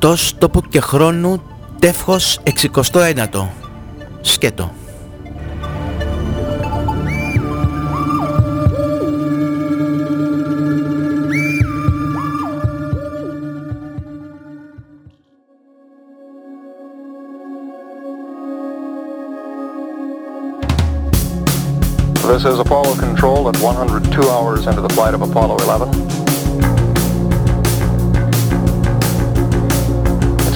εκτός τόπου και χρόνου τεύχος 69ο. Σκέτο. This is Apollo Control at 102 hours into the flight of Apollo 11.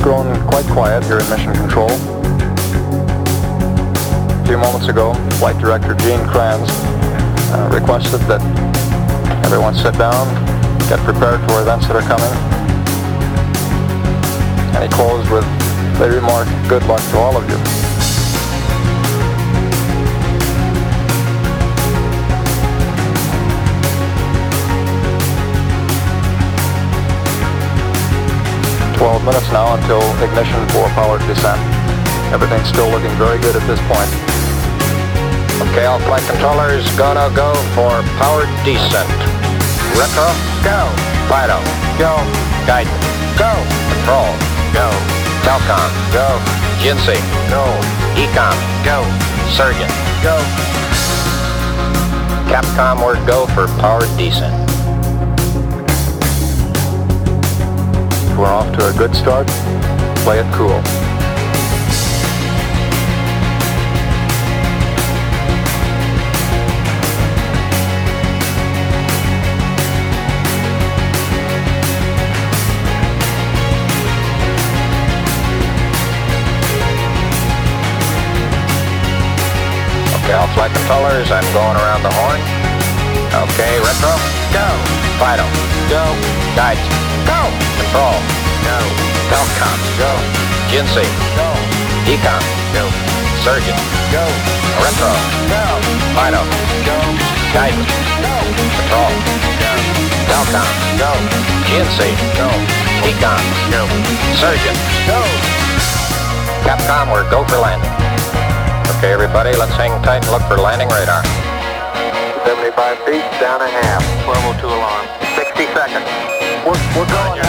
Grown quite quiet here in Mission Control. A few moments ago, Flight Director Gene Kranz uh, requested that everyone sit down, get prepared for events that are coming. And he closed with the remark, good luck to all of you. Twelve minutes now until ignition for powered descent. Everything's still looking very good at this point. Okay, all flight controllers gonna go for powered descent. Retro, go. Fido, go. Guidance, go. Control, go. Telcom, go. Jinsei, go. Ecom, go. Surgeon, go. Capcom, we're go for powered descent. We're off to a good start. Play it cool. Okay, all flight controllers, I'm going around the horn. Okay, retro, go. Fido, go. Guides, go. Control, go. Go. Jinsei, go. Ecom, go. Surgeon, go. Retro, go. Fido, go. Guidance, go. Control, go. Telcom, go. Jinsei, go. Ecom, go. Surgeon, go. Capcom, we're go for landing. Okay, everybody, let's hang tight and look for landing radar. 75 feet, down a half. 1202 alarm. 60 seconds. We're, we're going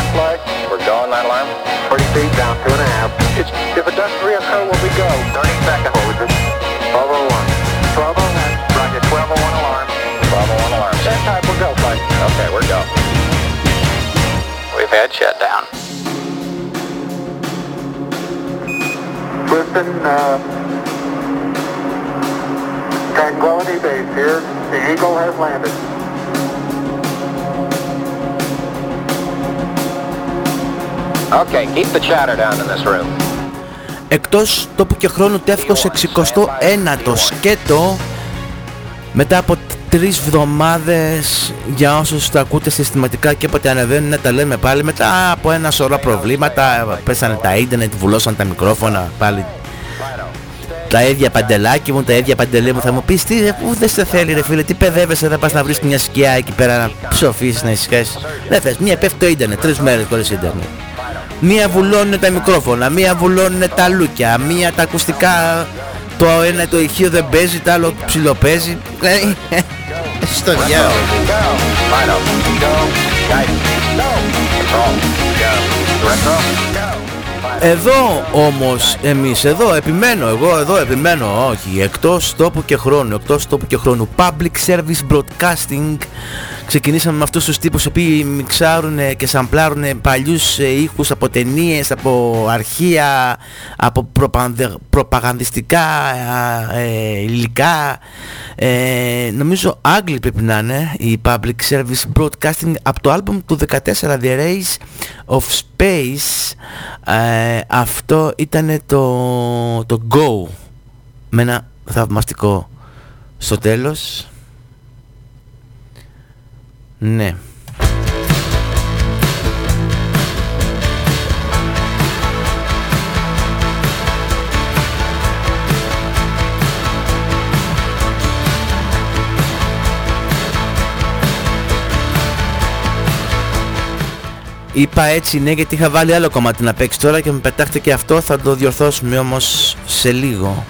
flight. We're that alarm? 40 feet, down two and a half. It's, if it doesn't reoccur, will we go? 30 seconds. What was it? 1201. 1201. Roger, 1201 alarm. 1201 alarm. That type will go, flight. Okay, we're go. We've had shutdown. Listen, uh, Tranquility Base here. The Eagle has landed. Okay, keep the chatter down in this room. Εκτός τόπου και χρόνου τεύχος 69ο σκέτο μετά από τρεις βδομάδες για όσους τα ακούτε συστηματικά και όποτε ανεβαίνουν να τα λέμε πάλι μετά από ένα σωρό προβλήματα πέσανε τα ίντερνετ, βουλώσαν τα μικρόφωνα πάλι τα ίδια παντελάκι μου, τα ίδια παντελή μου θα μου πεις τι που δεν σε θέλει ρε φίλε, τι παιδεύεσαι θα πας να βρεις μια σκιά εκεί πέρα να ψοφήσεις, να ησυχάσεις δεν θες, μία πέφτει το ίντερνετ, τρεις μέρες χωρίς ίντερνετ μία βουλώνουν τα μικρόφωνα, μία βουλώνουν τα λούκια, μία τα ακουστικά το ένα το ηχείο δεν παίζει, το άλλο ψιλοπαίζει Δηλαδή, στο διάλογο Go. Fido, go. Guidance, go. Control, go. Retro, go. Εδώ όμως εμείς εδώ επιμένω εγώ εδώ επιμένω όχι εκτός τόπου και χρόνου εκτός τόπου και χρόνου Public Service Broadcasting ξεκινήσαμε με αυτούς τους τύπους οι οποίοι μιξάρουν και σαμπλάρουν παλιούς ε, ήχους από ταινίες, από αρχεία, από προπανδε- προπαγανδιστικά ε, υλικά. Ε, νομίζω Άγγλοι πρέπει να είναι η Public Service Broadcasting από το άλμπουμ του 14 The Race of Space. Ε, αυτό ήταν το, το Go με ένα θαυμαστικό στο τέλος ναι. Είπα έτσι ναι γιατί είχα βάλει άλλο κομμάτι να παίξει. Τώρα και με πετάχτε και αυτό θα το διορθώσουμε όμως σε λίγο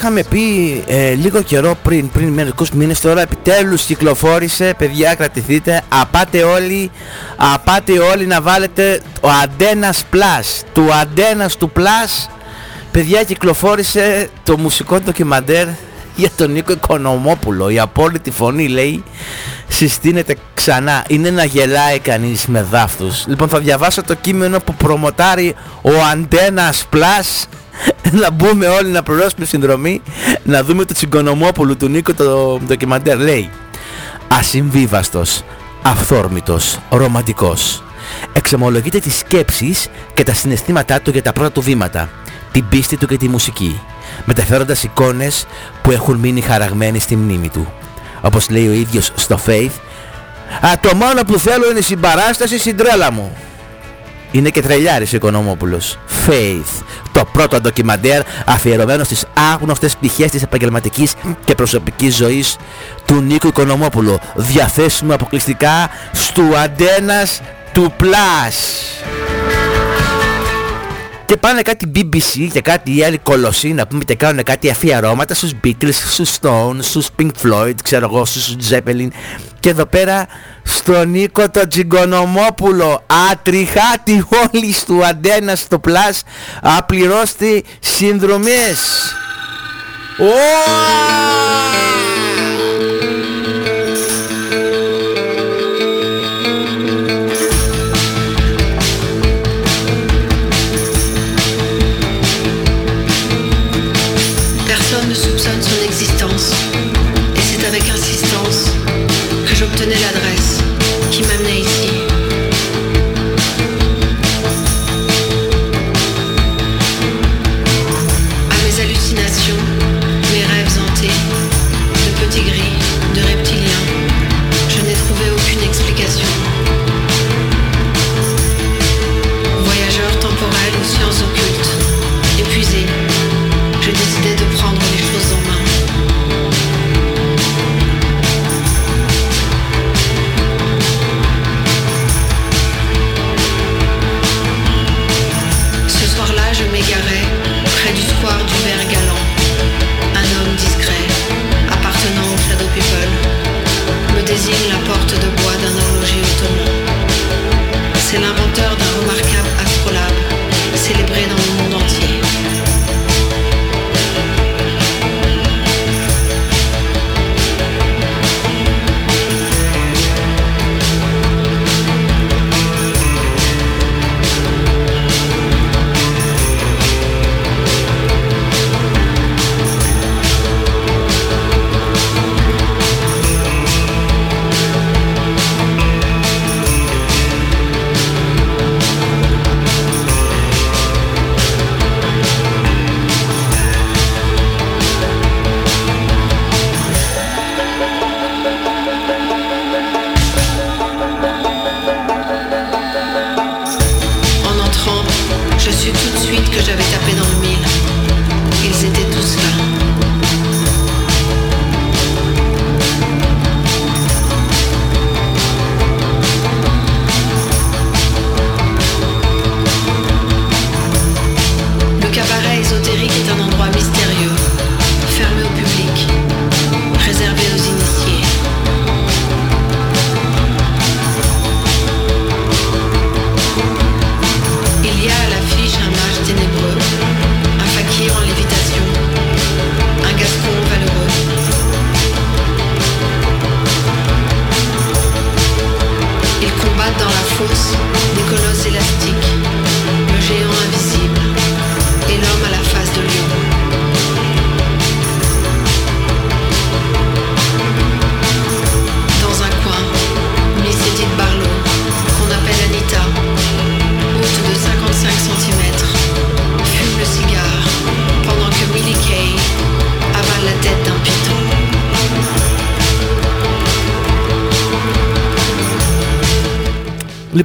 είχαμε πει ε, λίγο καιρό πριν, πριν μερικούς μήνες τώρα επιτέλους κυκλοφόρησε παιδιά κρατηθείτε. Απάτε όλοι απάτε όλοι να βάλετε ο Αντένας Plus. Του Αντένας του Plus παιδιά κυκλοφόρησε το μουσικό ντοκιμαντέρ για τον Νίκο Οικονομόπουλο. Η απόλυτη φωνή λέει συστήνεται ξανά. Είναι να γελάει κανείς με δάφτους. Λοιπόν θα διαβάσω το κείμενο που προμοτάρει ο Αντένας Plus να μπούμε όλοι να πληρώσουμε συνδρομή να δούμε το τσιγκονομόπουλο του Νίκο το ντοκιμαντέρ. Λέει ασυμβίβαστος αυθόρμητος, ρομαντικός. Εξομολογείται τις σκέψεις και τα συναισθήματά του για τα πρώτα του βήματα την πίστη του και τη μουσική μεταφέροντας εικόνες που έχουν μείνει χαραγμένοι στη μνήμη του όπως λέει ο ίδιος στο Faith Α, το μόνο που θέλω είναι η συμπαράσταση στην τρέλα μου είναι και τρελιάρης ο Οικονομόπουλος. Faith. Το πρώτο ντοκιμαντέρ αφιερωμένο στις άγνωστες πτυχές της επαγγελματικής και προσωπικής ζωής του Νίκου Οικονομόπουλου. Διαθέσιμο αποκλειστικά στου αντένας του Plus και πάνε κάτι BBC και κάτι άλλη κολοσσή να πούμε και κάνουν κάτι αφιερώματα στους Beatles, στους Stones, στους Pink Floyd, ξέρω εγώ, στους Zeppelin και εδώ πέρα στον Νίκο το Τζιγκονομόπουλο ατριχάτη όλοι του αντένα στο Plus απληρώστε συνδρομές.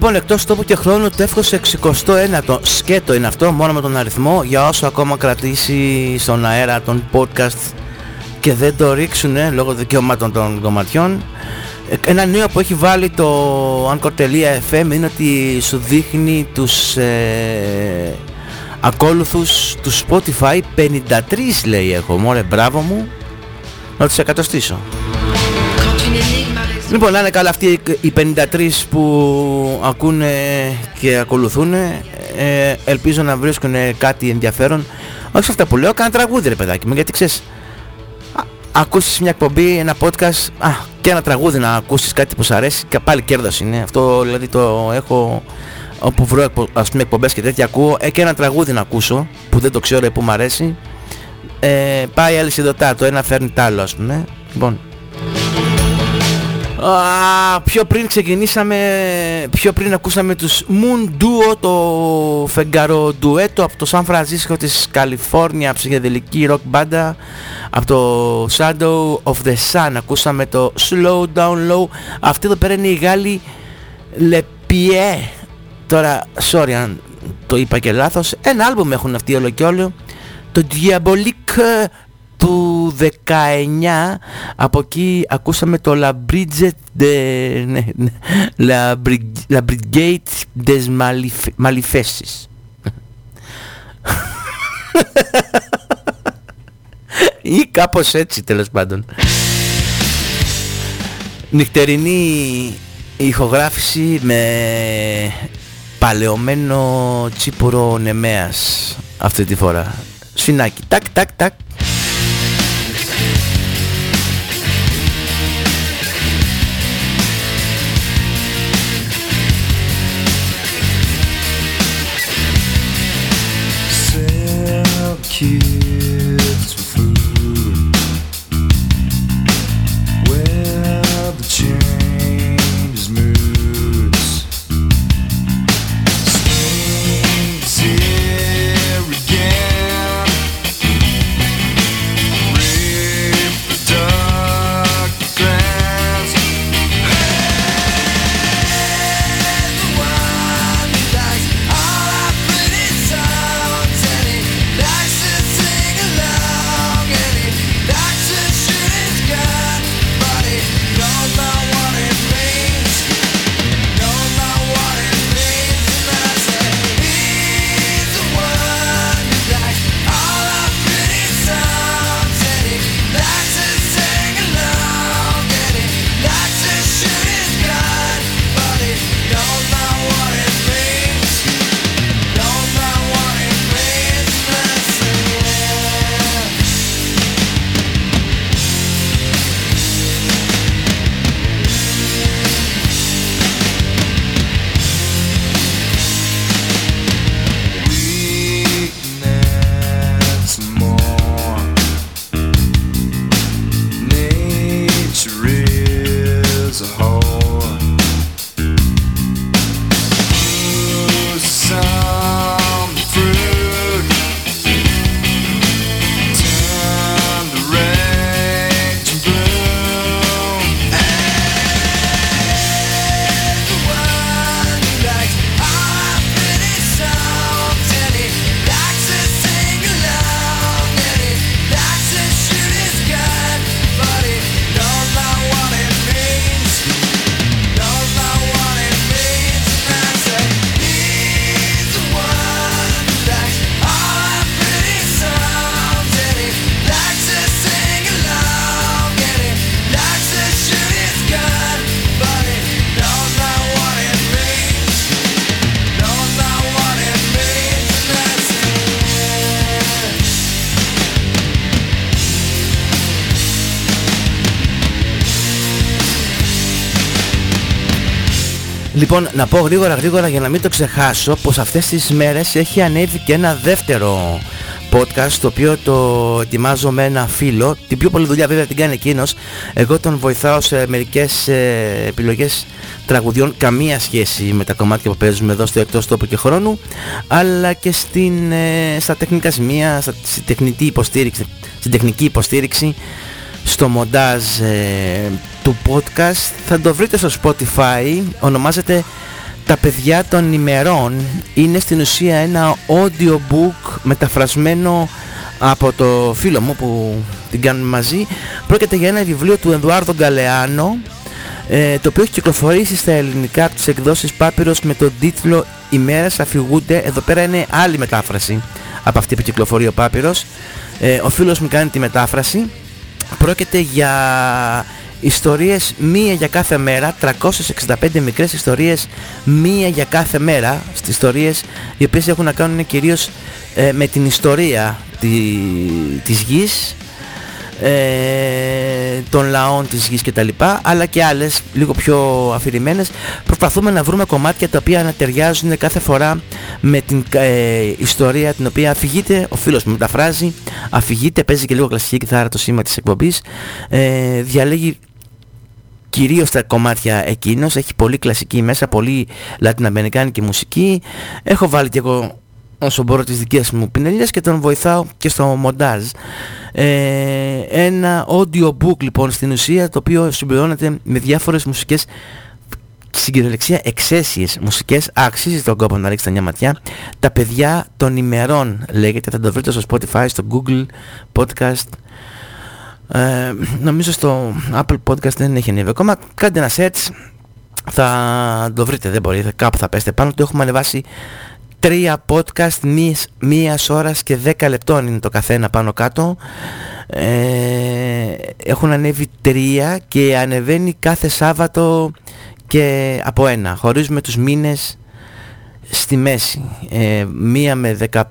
Λοιπόν, εκτός τόπου και χρόνου, τεύχος 69ο σκέτο είναι αυτό, μόνο με τον αριθμό, για όσο ακόμα κρατήσει στον αέρα τον podcast και δεν το ρίξουνε λόγω δικαιωμάτων των κομματιών. Ένα νέο που έχει βάλει το Anchor.fm είναι ότι σου δείχνει τους ε, ακόλουθους τους Spotify. 53 λέει έχω μωρέ μπράβο μου. Να τους εκατοστήσω Λοιπόν να είναι καλά αυτοί οι 53 που ακούνε και ακολουθούν ε, ελπίζω να βρίσκουν κάτι ενδιαφέρον. Όχι σε αυτά που λέω, κάνα τραγούδι ρε παιδάκι μου γιατί ξέρεις ακούσεις μια εκπομπή, ένα podcast α, και ένα τραγούδι να ακούσεις κάτι που σου αρέσει και πάλι κέρδος είναι. Αυτό δηλαδή το έχω όπου βρω ας πούμε εκπομπές και τέτοια ακούω ε, και ένα τραγούδι να ακούσω που δεν το ξέρω που μου αρέσει. Ε, πάει αλυσιδωτά το ένα φέρνει το άλλο ας πούμε. Λοιπόν Α, πιο πριν ξεκινήσαμε, πιο πριν ακούσαμε τους Moon Duo, το φεγγαρο ντουέτο από το Σαν Φρανσίσκο της Καλιφόρνια, ψυχεδελική rock μπάντα από το Shadow of the Sun. Ακούσαμε το Slow Down Low. Αυτή εδώ πέρα είναι η Γάλλη Λεπιέ. Τώρα sorry αν το είπα και λάθος ένα άλμπουμ έχουν αυτοί όλο και όλο. Το Diabolique του 19 από εκεί ακούσαμε το La Brigade de, ναι, ναι, La, La Brigade des Malifestis ή κάπως έτσι τέλος πάντων. Νυχτερινή ηχογράφηση με παλαιωμένο τσίπουρο νεμέας αυτή τη φορά. Σφινάκι. Τάκ τάκ τάκ Λοιπόν, να πω γρήγορα γρήγορα για να μην το ξεχάσω πως αυτές τις μέρες έχει ανέβει και ένα δεύτερο podcast το οποίο το ετοιμάζω με ένα φίλο την πιο πολλή δουλειά βέβαια την κάνει εκείνος. Εγώ τον βοηθάω σε μερικές ε, επιλογές τραγουδιών καμία σχέση με τα κομμάτια που παίζουμε εδώ στο εκτός τόπου και χρόνου αλλά και στην, ε, στα τεχνικά σημεία, στα, στη τεχνική υποστήριξη, στην τεχνική υποστήριξη στο μοντάζ ε, του podcast θα το βρείτε στο Spotify ονομάζεται τα παιδιά των ημερών είναι στην ουσία ένα audiobook μεταφρασμένο από το φίλο μου που την κάνουμε μαζί πρόκειται για ένα βιβλίο του Ενδουάρδο Γκαλεάνο ε, το οποίο έχει κυκλοφορήσει στα ελληνικά από τις εκδόσεις Πάπυρος με τον τίτλο ημέρες αφηγούνται, εδώ πέρα είναι άλλη μετάφραση από αυτή που κυκλοφορεί ο Πάπυρος. Ε, ο φίλος μου κάνει τη μετάφραση. Πρόκειται για ιστορίες μία για κάθε μέρα, 365 μικρές ιστορίες μία για κάθε μέρα, στις ιστορίες οι οποίες έχουν να κάνουν κυρίως ε, με την ιστορία τη, της γης ε, των λαών της γης κτλ αλλά και άλλες λίγο πιο αφηρημένες. Προσπαθούμε να βρούμε κομμάτια τα οποία ανατεριάζουν κάθε φορά με την ε, ιστορία την οποία αφηγείται. Ο φίλος μου μεταφράζει αφηγείται, παίζει και λίγο κλασική κιθάρα το σήμα της εκπομπής. Ε, διαλέγει κυρίως τα κομμάτια εκείνος. Έχει πολύ κλασική μέσα, πολύ λατιναμερικάνικη μουσική. Έχω βάλει και εγώ όσο μπορώ τις δικές μου πινελιές και τον βοηθάω και στο μοντάζ. Ε, ένα audiobook λοιπόν στην ουσία το οποίο συμπληρώνεται με διάφορες μουσικές στην κυριολεξία εξαίσιες μουσικές αξίζει τον κόπο να ρίξετε μια ματιά. Τα παιδιά των ημερών λέγεται θα το βρείτε στο Spotify, στο Google Podcast ε, νομίζω στο Apple Podcast δεν έχει ανέβει ακόμα. Κάντε ένα search. Θα το βρείτε δεν μπορεί. Κάπου θα πέστε πάνω. Το έχουμε ανεβάσει τρία podcast μίας, μίας ώρας και δέκα λεπτών είναι το καθένα πάνω κάτω. Ε, έχουν ανέβει τρία και ανεβαίνει κάθε Σάββατο και από ένα. Χωρίζουμε τους μήνες στη μέση. Ε, μία με 15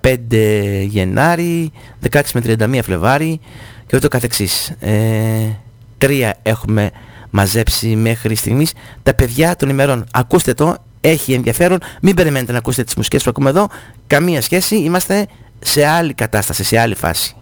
Γενάρη 16 με 31 Φλεβάρη και ούτω καθεξής ε, τρία έχουμε μαζέψει μέχρι στιγμής τα παιδιά των ημερών ακούστε το έχει ενδιαφέρον. Μην περιμένετε να ακούσετε τις μουσικές που ακούμε εδώ. Καμία σχέση. Είμαστε σε άλλη κατάσταση, σε άλλη φάση.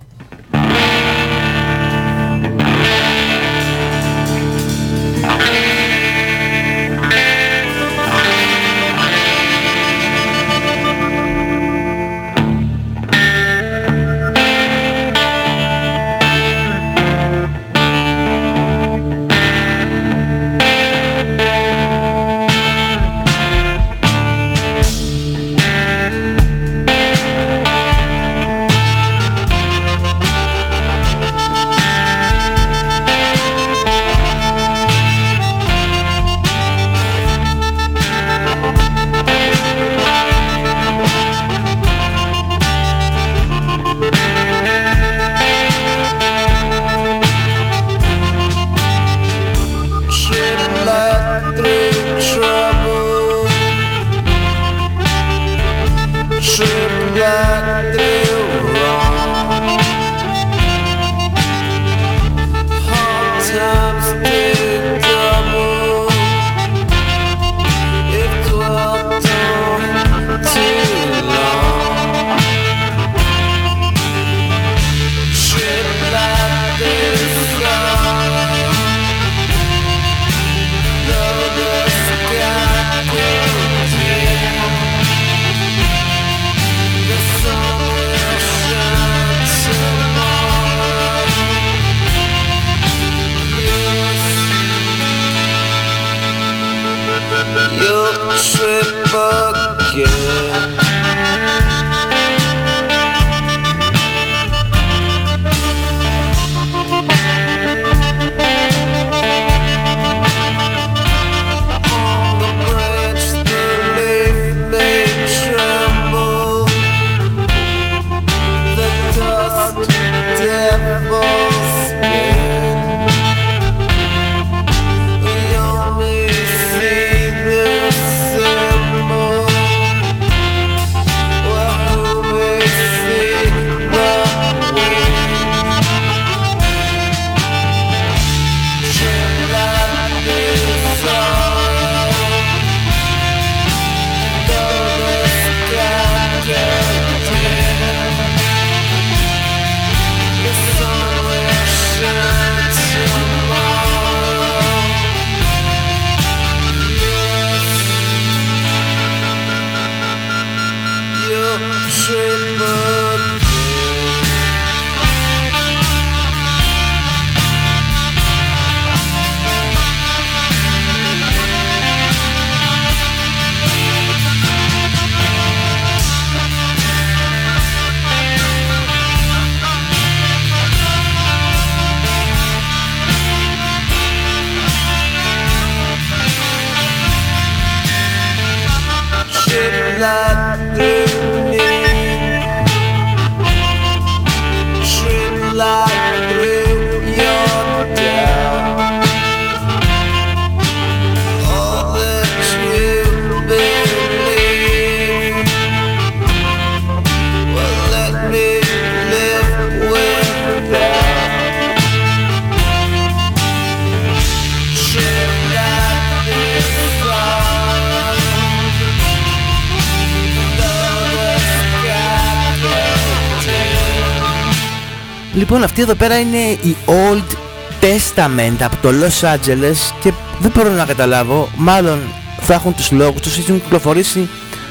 Λοιπόν αυτή εδώ πέρα είναι η Old Testament από το Los Angeles και δεν μπορώ να καταλάβω, μάλλον θα έχουν τους λόγους τους, έχουν κυκλοφορήσει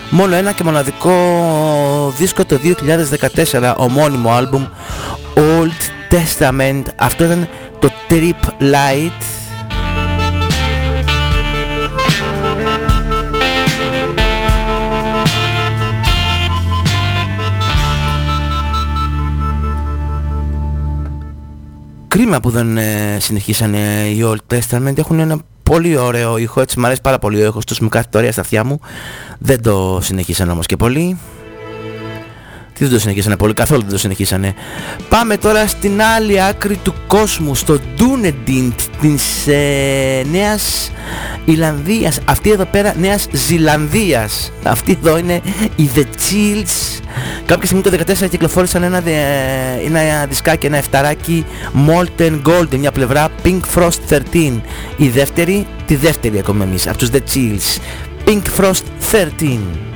μόνο ένα και μοναδικό δίσκο το 2014, ομώνυμο άλμπουμ Old Testament, αυτό ήταν το Trip Light Κρίμα που δεν ε, συνεχίσανε οι Old Testament. Έχουν ένα πολύ ωραίο ήχο, έτσι μου αρέσει πάρα πολύ ο ήχος τους, μου κάθεται ωραία στα αυτιά μου. Δεν το συνεχίσαν όμως και πολύ. Τι δεν το συνεχίσανε πολύ, καθόλου δεν το συνεχίσανε. Πάμε τώρα στην άλλη άκρη του κόσμου, στο Dunedin της ε, Νέας Ιλανδίας. Αυτή εδώ πέρα Νέας Ζηλανδίας. Αυτή εδώ είναι η The Chills. Κάποια στιγμή το 2014 κυκλοφόρησαν ένα, ένα δισκάκι, ένα εφταράκι Molten Gold, μια πλευρά Pink Frost 13. Η δεύτερη, τη δεύτερη ακόμα εμείς, από τους The Chills. Pink Frost 13.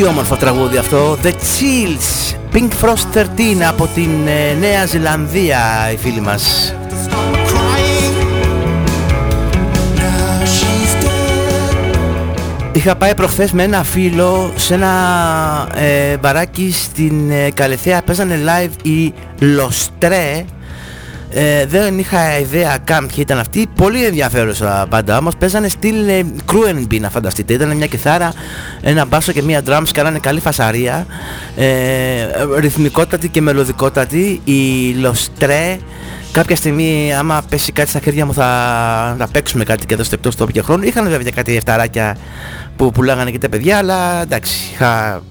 Τι όμορφο τραγούδι αυτό. The Chills Pink Frost 13 από την ε, Νέα Ζηλανδία οι φίλοι μας. Είχα πάει προχθές με ένα φίλο σε ένα ε, μπαράκι στην ε, Καλυθέα. Παίζανε live οι Λοστρέ ε, δεν είχα ιδέα καν ποιοι ήταν αυτοί. Πολύ ενδιαφέρουσα πάντα όμως. Παίζανε στυλ ε, Crewenby να φανταστείτε. Ήταν μια κιθάρα, ένα μπάσο και μια drums. Κάνανε καλή φασαρία. Ε, ρυθμικότατη και μελωδικότατη. Οι Λοστρέ κάποια στιγμή άμα πέσει κάτι στα χέρια μου θα, θα παίξουμε κάτι και εδώ στο εκτός τόπου και χρόνο είχαν βέβαια κάτι εφταράκια που πουλάγανε και τα παιδιά αλλά εντάξει είχα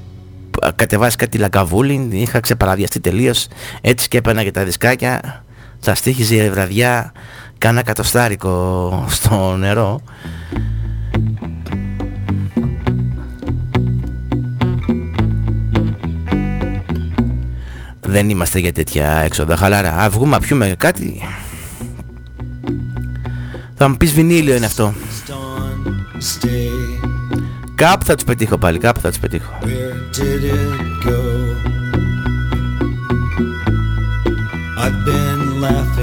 κατεβάσει κάτι λαγκαβούλιν είχα ξεπαραδιαστεί τελείως. Έτσι και έπαιρνα και τα δισκάκια θα στήχιζε η βραδιά κάνα κατοστάρικο στο νερό. Δεν είμαστε για τέτοια έξοδα χαλάρα. Α βγούμε να πιούμε κάτι. Θα μου πεις βινίλιο είναι αυτό. Κάπου θα τους πετύχω πάλι Κάπου θα τους πετύχω. I've been laugh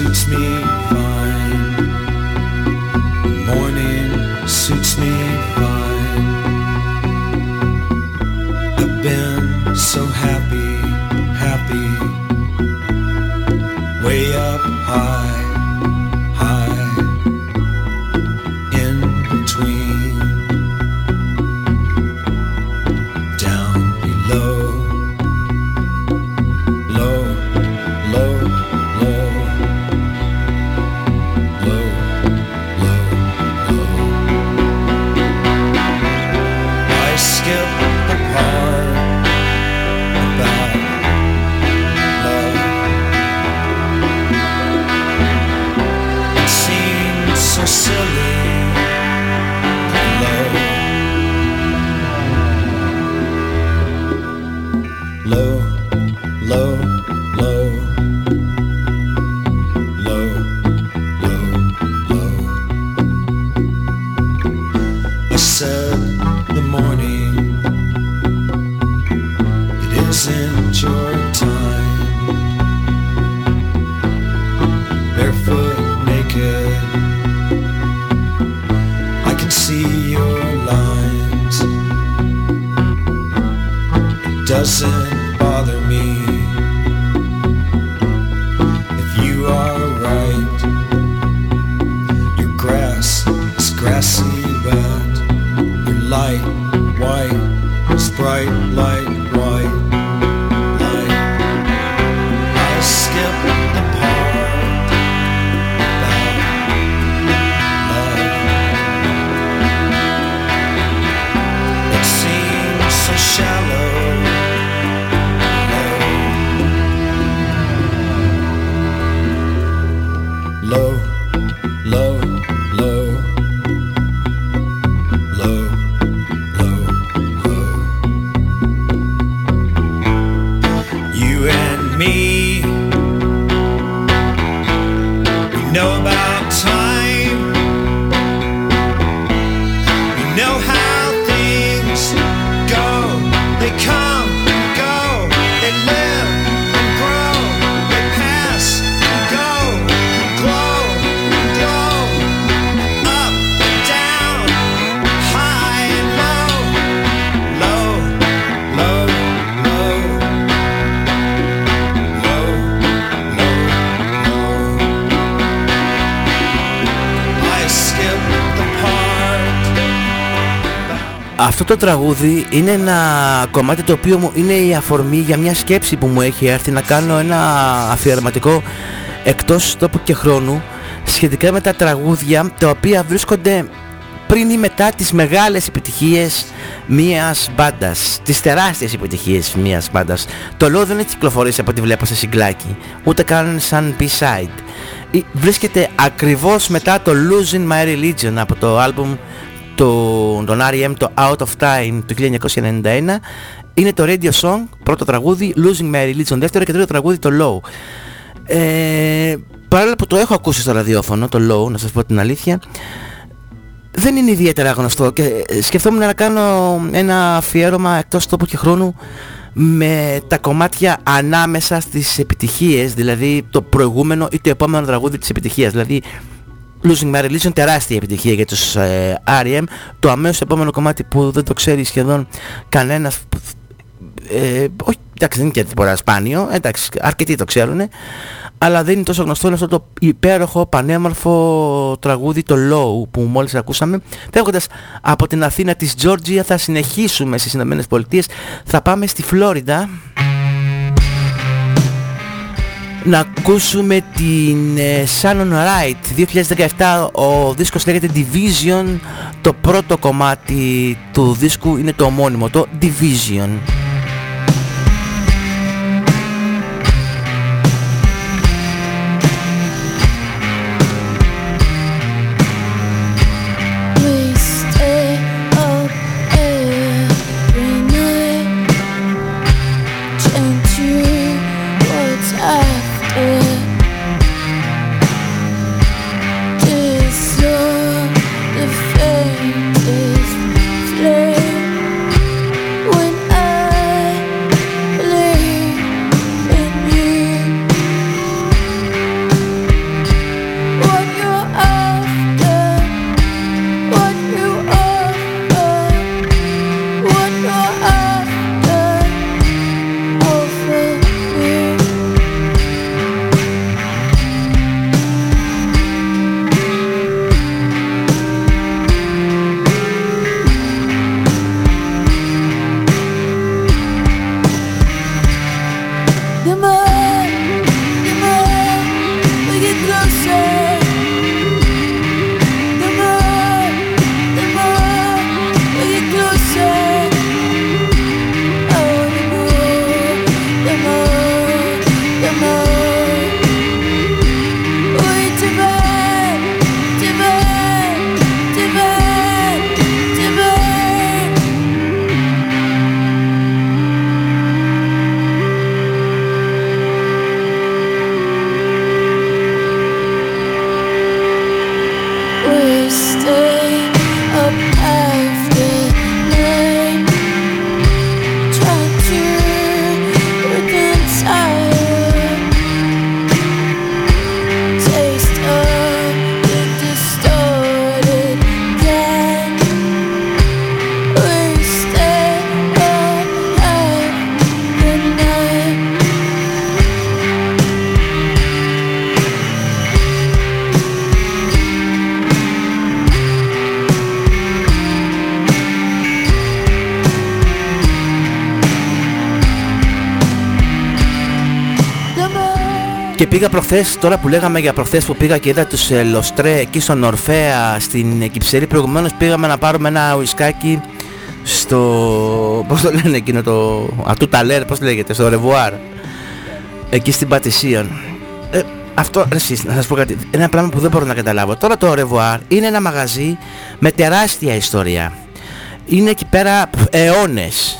suits me Αυτό το τραγούδι είναι ένα κομμάτι το οποίο μου είναι η αφορμή για μια σκέψη που μου έχει έρθει να κάνω ένα αφιερωματικό εκτός τόπου και χρόνου σχετικά με τα τραγούδια τα οποία βρίσκονται πριν ή μετά τις μεγάλες επιτυχίες μιας μπάντας, τις τεράστιες επιτυχίες μιας μπάντας. Το λόγο δεν έχει κυκλοφορήσει από ό,τι βλέπω σε συγκλάκι, ούτε καν σαν B-side. Βρίσκεται ακριβώς μετά το Losing My Religion από το άλμπουμ του, τον R.E.M. το Out of Time του 1991 είναι το Radio Song, πρώτο τραγούδι, Losing My Religion, δεύτερο και τρίτο τραγούδι το Low. Ε, παράλληλα που το έχω ακούσει στο ραδιόφωνο, το Low, να σας πω την αλήθεια, δεν είναι ιδιαίτερα γνωστό και σκεφτόμουν να κάνω ένα αφιέρωμα εκτός τόπου και χρόνου με τα κομμάτια ανάμεσα στις επιτυχίες, δηλαδή το προηγούμενο ή το επόμενο τραγούδι της επιτυχίας. Δηλαδή Losing My Religion τεράστια επιτυχία για τους ε, R.E.M. Το αμέσως επόμενο κομμάτι που δεν το ξέρει σχεδόν κανένας ε, όχι, εντάξει δεν είναι και τίποτα σπάνιο, εντάξει αρκετοί το ξέρουν αλλά δεν είναι τόσο γνωστό είναι αυτό το υπέροχο πανέμορφο τραγούδι το Low που μόλις ακούσαμε. Φεύγοντας από την Αθήνα της Georgia θα συνεχίσουμε στις Ηνωμένες Πολιτείες. Θα πάμε στη Φλόριντα να ακούσουμε την ε, Shannon Wright. 2017 ο δίσκος λέγεται Division. Το πρώτο κομμάτι του δίσκου είναι το ομώνυμο το Division πήγα προχθές, τώρα που λέγαμε για προχθές που πήγα και είδα τους ε, Λοστρέ εκεί στον Ορφέα στην Κυψέλη προηγουμένως πήγαμε να πάρουμε ένα ουισκάκι στο... πώς το λένε εκείνο το... À tout à l'heure, πώς λέγεται, στο Au Revoir εκεί στην Πατησίων. Ε, αυτό, εσείς, να σας πω κάτι, ένα πράγμα που δεν μπορώ να καταλάβω. Τώρα το Au Revoir είναι ένα μαγαζί με τεράστια ιστορία. Είναι εκεί πέρα αιώνες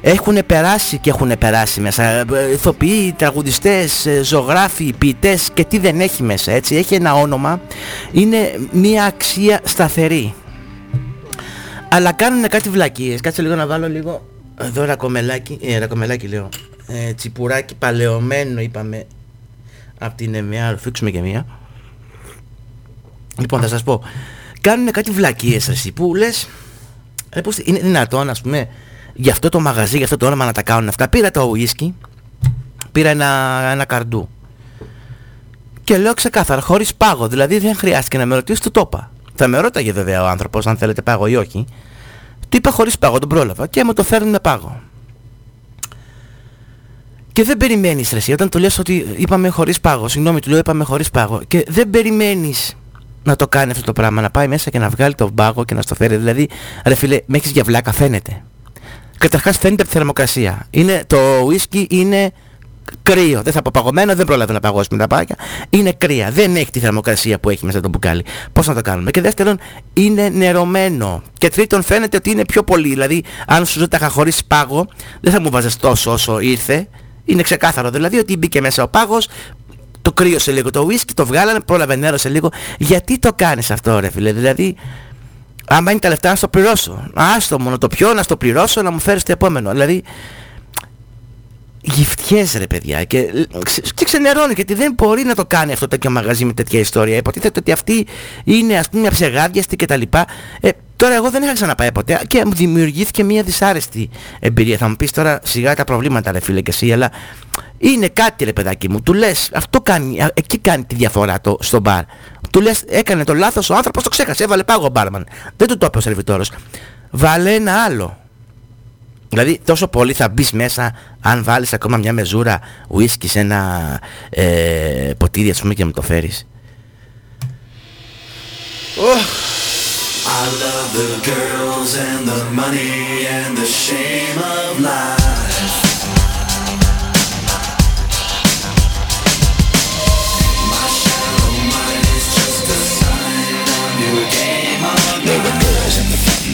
έχουν περάσει και έχουν περάσει μέσα. Ε, ηθοποιοί, τραγουδιστές, ε, ζωγράφοι, ποιητές και τι δεν έχει μέσα έτσι. Έχει ένα όνομα. Είναι μια αξία σταθερή. Αλλά κάνουν κάτι βλακίες. Κάτσε λίγο να βάλω λίγο. Εδώ ρακομελάκι, ε, ρακομελάκι λέω. Ε, τσιπουράκι παλαιωμένο είπαμε. Από την ΕΜΕΑ, φίξουμε και μία. Λοιπόν θα σας πω. Κάνουν κάτι βλακίες εσύ που λες ε, πώς, είναι δυνατόν ας πούμε για αυτό το μαγαζί, για αυτό το όνομα να τα κάνουν αυτά. Πήρα το ουίσκι, πήρα ένα, ένα καρντού. Και λέω ξεκάθαρα, χωρίς πάγο. Δηλαδή δεν χρειάστηκε να με ρωτήσει, του το είπα. Θα με ρώταγε βέβαια ο άνθρωπος αν θέλετε πάγο ή όχι. Του είπα χωρίς πάγο, τον πρόλαβα και μου το φέρνουν με πάγο. Και δεν περιμένεις ρε όταν του λες ότι είπαμε χωρίς πάγο, συγγνώμη του λέω είπαμε χωρίς πάγο και δεν περιμένεις να το κάνει αυτό το πράγμα, να πάει μέσα και να βγάλει τον πάγο και να στο φέρει. Δηλαδή, ρε φίλε, με έχεις για βλάκα, φαίνεται. Καταρχάς φαίνεται από τη θερμοκρασία. Είναι, το ουίσκι είναι κρύο. Δεν θα πω παγωμένο, δεν προλαβαίνει να παγώσει με τα πάγια. Είναι κρύα. Δεν έχει τη θερμοκρασία που έχει μέσα το μπουκάλι. Πώς να το κάνουμε; Και δεύτερον, είναι νερωμένο. Και τρίτον, φαίνεται ότι είναι πιο πολύ. Δηλαδή, αν σου ζήταγα χωρίς πάγο, δεν θα μου βάζεις τόσο όσο ήρθε. Είναι ξεκάθαρο δηλαδή ότι μπήκε μέσα ο πάγος, το κρύωσε λίγο το whisky, το βγάλανε, πρόλαβε νερό σε λίγο. Γιατί το κάνεις αυτό ρε φίλε, δηλαδή άμα είναι τα λεφτά να στο πληρώσω. Άστο μόνο το πιω, να στο πληρώσω, να μου φέρεις το επόμενο. Δηλαδή γυφτιές ρε παιδιά και, και ξενερώνει γιατί δεν μπορεί να το κάνει αυτό τέτοιο μαγαζί με τέτοια ιστορία υποτίθεται ότι αυτή είναι ας πούμε μια ψεγάδιαστη κτλ ε, τώρα εγώ δεν είχα ξαναπάει ποτέ και μου δημιουργήθηκε μια δυσάρεστη εμπειρία. Θα μου πεις τώρα σιγά τα προβλήματα ρε φίλε και εσύ αλλά είναι κάτι ρε παιδάκι μου. Του λες αυτό κάνει εκεί κάνει τη διαφορά το, στο μπαρ. Του λες έκανε το λάθος ο άνθρωπος το ξέχασε έβαλε πάγο ο μπάρμαν. Δεν του το είπε ο σερβιτόρος. Βάλε ένα άλλο. Δηλαδή τόσο πολύ θα μπεις μέσα αν βάλεις ακόμα μια μεζούρα ουίσκι σε ένα ε, ποτήρι ας πούμε και μου το φέρεις. I love the girls and the money and the shame of life.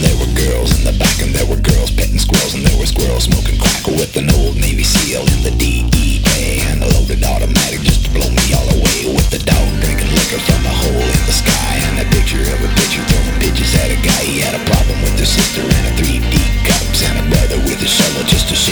There were girls in the back and there were girls petting squirrels and there were squirrels smoking crack with an old Navy SEAL in the DEA and a loaded automatic just to blow me all away with the dog drinking liquor from a hole in the sky and a picture of a picture throwing pitches at a guy. He had a problem with his sister and a 3D cups and a brother with a shovel just to shake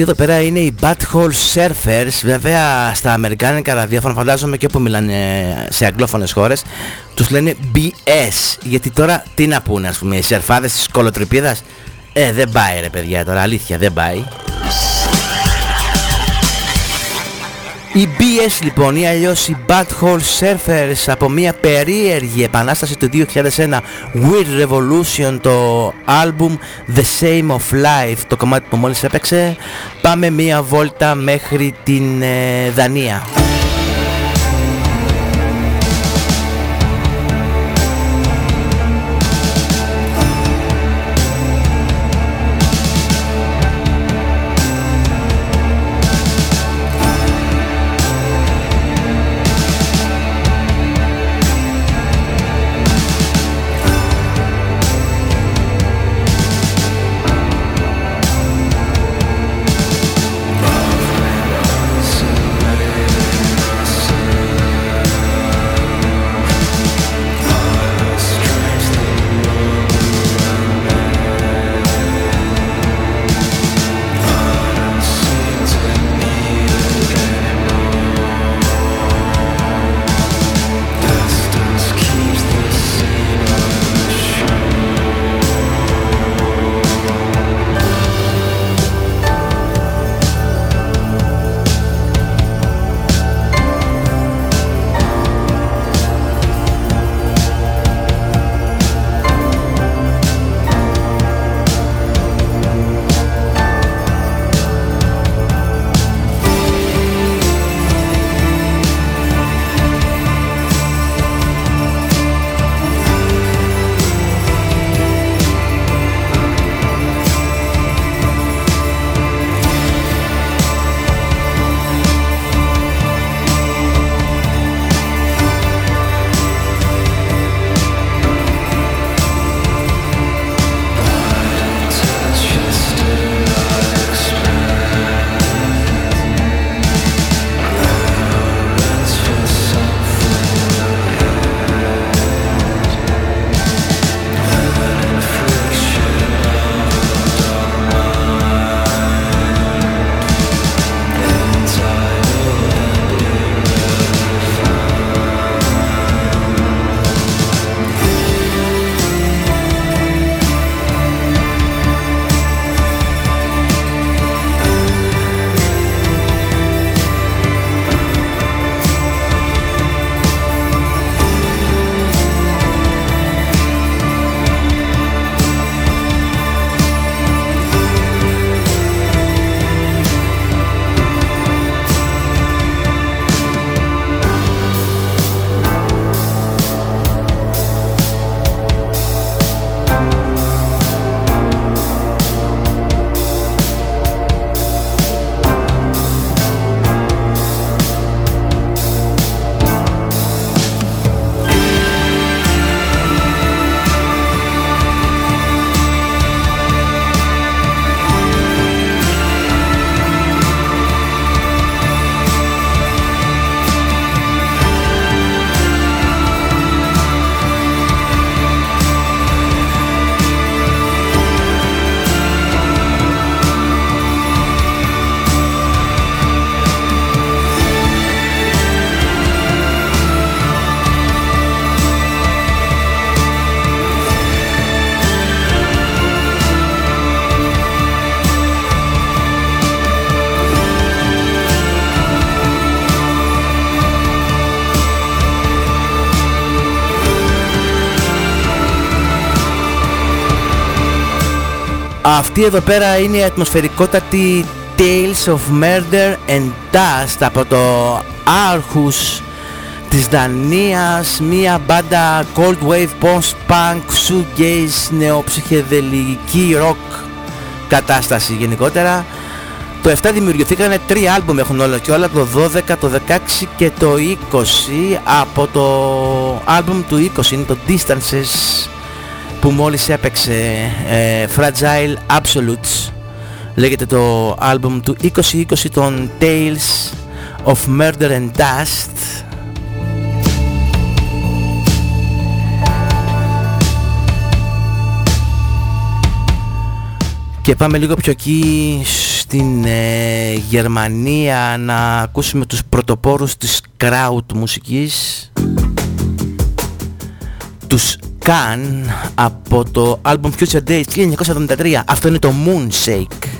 Αυτή εδώ πέρα είναι οι Butthole Surfers Βέβαια στα αμερικάνικα ραδιόφωνα φαντάζομαι και όπου μιλάνε σε αγγλόφωνες χώρες Τους λένε BS Γιατί τώρα τι να πούνε ας πούμε Οι σερφάδες της κολοτρυπίδας Ε δεν πάει ρε παιδιά τώρα αλήθεια δεν πάει Οι BS λοιπόν ή αλλιώς οι Butthole Surfers από μια περίεργη επανάσταση του 2001 Weird Revolution το album The Same of Life το κομμάτι που μόλις έπαιξε πάμε μια βόλτα μέχρι την ε, Δανία Αυτή εδώ πέρα είναι η ατμοσφαιρικότατη Tales of Murder and Dust από το Άρχους της Δανίας. Μια μπάντα cold wave post-punk shoegaze νεοψυχεδελική rock κατάσταση γενικότερα. Το 7 δημιουργηθήκανε τρία άλμπουμ έχουν όλα και όλα το 12, το 16 και το 20 από το άλμπουμ του 20 είναι το Distances που μόλις έπαιξε ε, Fragile Absolutes. Λέγεται το άλμπουμ του 2020 των Tales of Murder and Dust. Και πάμε λίγο πιο εκεί στην ε, Γερμανία να ακούσουμε τους πρωτοπόρους της crowd μουσικής. Τους Can από το album Future Days 1973 αυτό είναι το Moonshake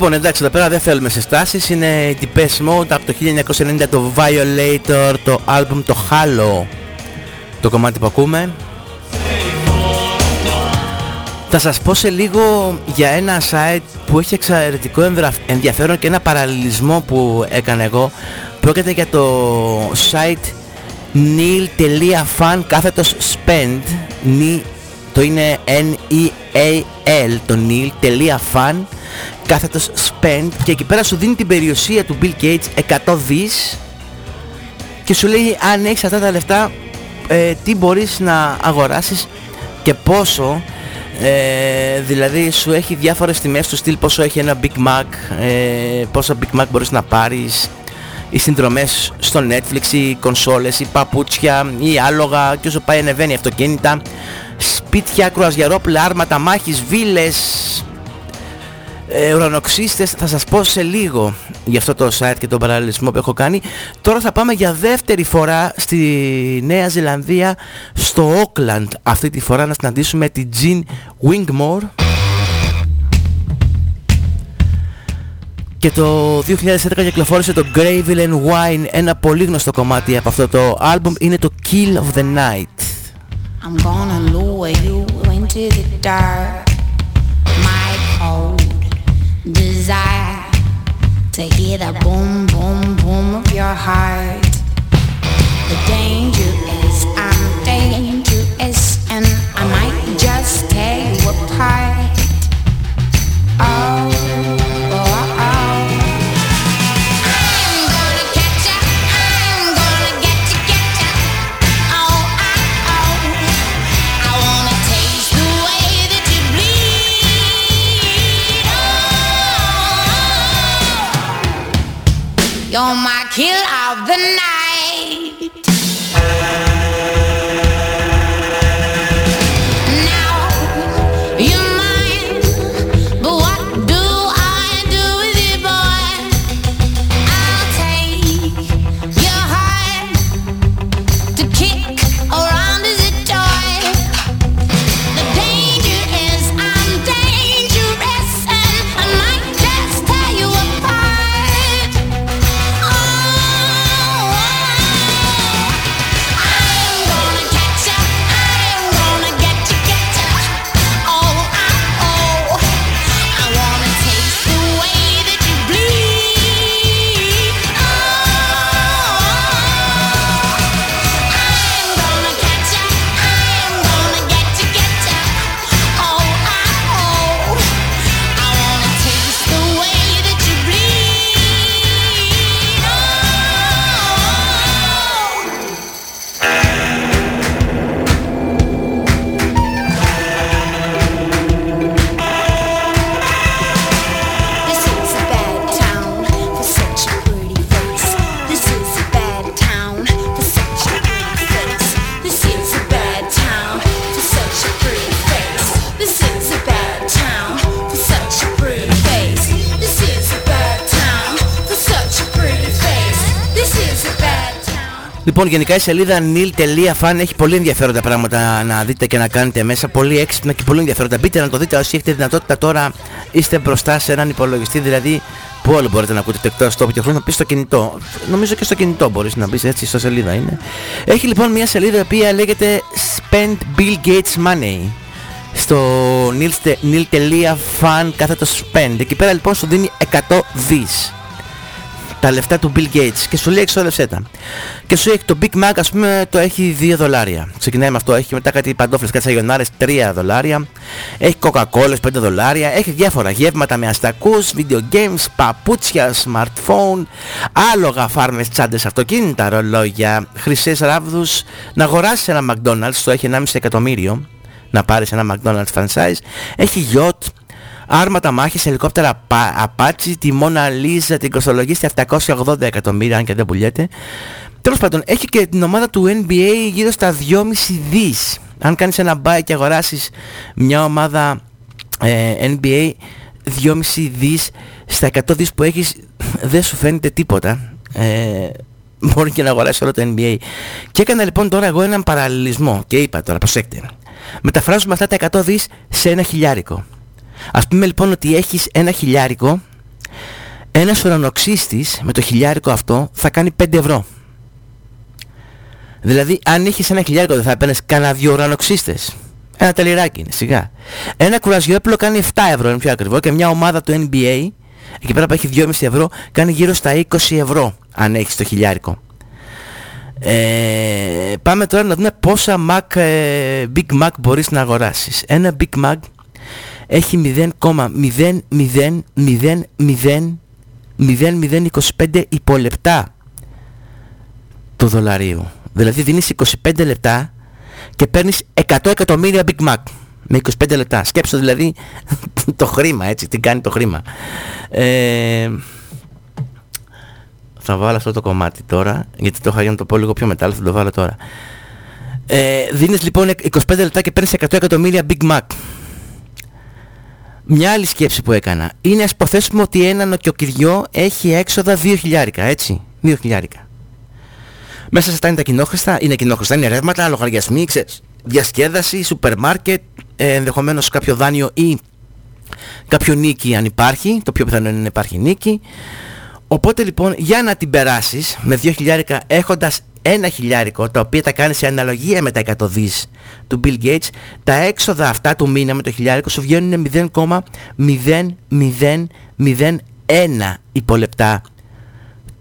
Λοιπόν εντάξει εδώ πέρα δεν θέλουμε σε στάσεις. Είναι η Depeche Mode από το 1990 το Violator Το album το Halo. Το κομμάτι που ακούμε. Θα σας πω σε λίγο για ένα site που έχει εξαιρετικό ενδιαφέρον και ένα παραλληλισμό που έκανα εγώ. Πρόκειται για το site nil.fan κάθετος spend. Το είναι N-E-A-L το nil.fan κάθετος spend και εκεί πέρα σου δίνει την περιουσία του Bill Gates 100 δις και σου λέει αν έχεις αυτά τα λεφτά ε, τι μπορείς να αγοράσεις και πόσο ε, δηλαδή σου έχει διάφορες τιμές του στυλ πόσο έχει ένα Big Mac ε, πόσα Big Mac μπορείς να πάρεις οι συνδρομές στο Netflix, οι κονσόλες, οι παπούτσια, οι άλογα και όσο πάει ανεβαίνει αυτοκίνητα. Σπίτια, κρουαζιαρόπλα, άρματα μάχης, βίλες, ε, ουρανοξύστες θα σας πω σε λίγο για αυτό το site και τον παραλληλισμό που έχω κάνει. Τώρα θα πάμε για δεύτερη φορά στη Νέα Ζηλανδία στο Auckland. Αυτή τη φορά να συναντήσουμε την Jean Wingmore. Και το 2011 κυκλοφόρησε το Gravel and Wine ένα πολύ γνωστό κομμάτι από αυτό το άλμπουμ. Είναι το Kill of the Night. I'm gonna lure you into the dark To hear the boom boom boom of your heart. The danger You're my kill of the night. Λοιπόν, γενικά η σελίδα nil.fan έχει πολύ ενδιαφέροντα πράγματα να δείτε και να κάνετε μέσα. Πολύ έξυπνα και πολύ ενδιαφέροντα. Μπείτε να το δείτε όσοι έχετε δυνατότητα τώρα. Είστε μπροστά σε έναν υπολογιστή, δηλαδή που όλο μπορείτε να ακούτε το εκτός τόπο και χρόνο πει στο κινητό. Νομίζω και στο κινητό μπορείς να μπεις έτσι, στο σελίδα είναι. Έχει λοιπόν μια σελίδα η οποία λέγεται Spend Bill Gates Money στο nil.fan κάθετος spend. Εκεί πέρα λοιπόν σου δίνει 100 δις τα λεφτά του Bill Gates και σου λέει εξόδευσέ τα. Και σου έχει το Big Mac ας πούμε το έχει 2 δολάρια. Ξεκινάει με αυτό, έχει μετά κάτι παντόφλες, κάτι σαγιονάρες 3 δολάρια. Έχει Coca-Cola 5 δολάρια, έχει διάφορα γεύματα με αστακούς, video games, παπούτσια, smartphone, άλογα, φάρμες, τσάντες, αυτοκίνητα, ρολόγια, χρυσές ράβδους. Να αγοράσεις ένα McDonald's, το έχει 1,5 εκατομμύριο να πάρεις ένα McDonald's franchise. Έχει yacht, Άρματα μάχης, ελικόπτερα Apache, τη Mona Lisa την κοστολογεί στα 780 εκατομμύρια, αν και δεν πουλιέται. Τέλος πάντων, έχει και την ομάδα του NBA γύρω στα 2,5 δις. Αν κάνεις ένα buy και αγοράσεις μια ομάδα ε, NBA 2,5 δις στα 100 δις που έχεις δεν σου φαίνεται τίποτα. Ε, μπορεί και να αγοράσεις όλο το NBA. Και έκανα λοιπόν τώρα εγώ έναν παραλληλισμό και είπα τώρα, προσέξτε. Μεταφράζουμε αυτά τα 100 δις σε ένα χιλιάρικο. Ας πούμε λοιπόν ότι έχεις ένα χιλιάρικο ένας ουρανοξύστης με το χιλιάρικο αυτό θα κάνει 5 ευρώ. Δηλαδή αν είχες ένα χιλιάρικο δεν θα έπαιρνες κανένα δυο ουρανοξύστες. Ένα τελειράκι είναι σιγά. Ένα κουραζιόπλο κάνει 7 ευρώ, είναι πιο ακριβό και μια ομάδα του NBA εκεί πέρα που έχει 2,5 ευρώ κάνει γύρω στα 20 ευρώ αν έχεις το χιλιάρικο. Ε, πάμε τώρα να δούμε πόσα Mac, ε, Big Mac μπορείς να αγοράσεις. Ένα Big Mac έχει 0,0000025 υπολεπτά του δολαρίου. Δηλαδή δίνεις 25 λεπτά και παίρνεις 100 εκατομμύρια Big Mac με 25 λεπτά. Σκέψτε δηλαδή το χρήμα έτσι, τι κάνει το χρήμα. Ε, θα βάλω αυτό το κομμάτι τώρα, γιατί το είχα για να το πω λίγο πιο μετά, αλλά θα το βάλω τώρα. Ε, δίνεις λοιπόν 25 λεπτά και παίρνεις 100 εκατομμύρια Big Mac. Μια άλλη σκέψη που έκανα. Είναι ας υποθέσουμε ότι ένα νοικοκυριό έχει έξοδα 2 χιλιάρικα, έτσι, 2 χιλιάρικα. Μέσα σε αυτά είναι τα κοινόχρηστα, είναι κοινόχρηστα, είναι ρεύματα, λογαριασμοί, ξέρεις, διασκέδαση, σούπερ μάρκετ, ε, ενδεχομένως κάποιο δάνειο ή κάποιο νίκη αν υπάρχει, το πιο πιθανό είναι να υπάρχει νίκη. Οπότε λοιπόν για να την περάσεις με 2 χιλιάρικα έχοντας ένα χιλιάρικο τα οποία τα κάνει σε αναλογία με τα 100 δις του Bill Gates τα έξοδα αυτά του μήνα με το χιλιάρικο σου βγαίνουν 0,0001 υπολεπτά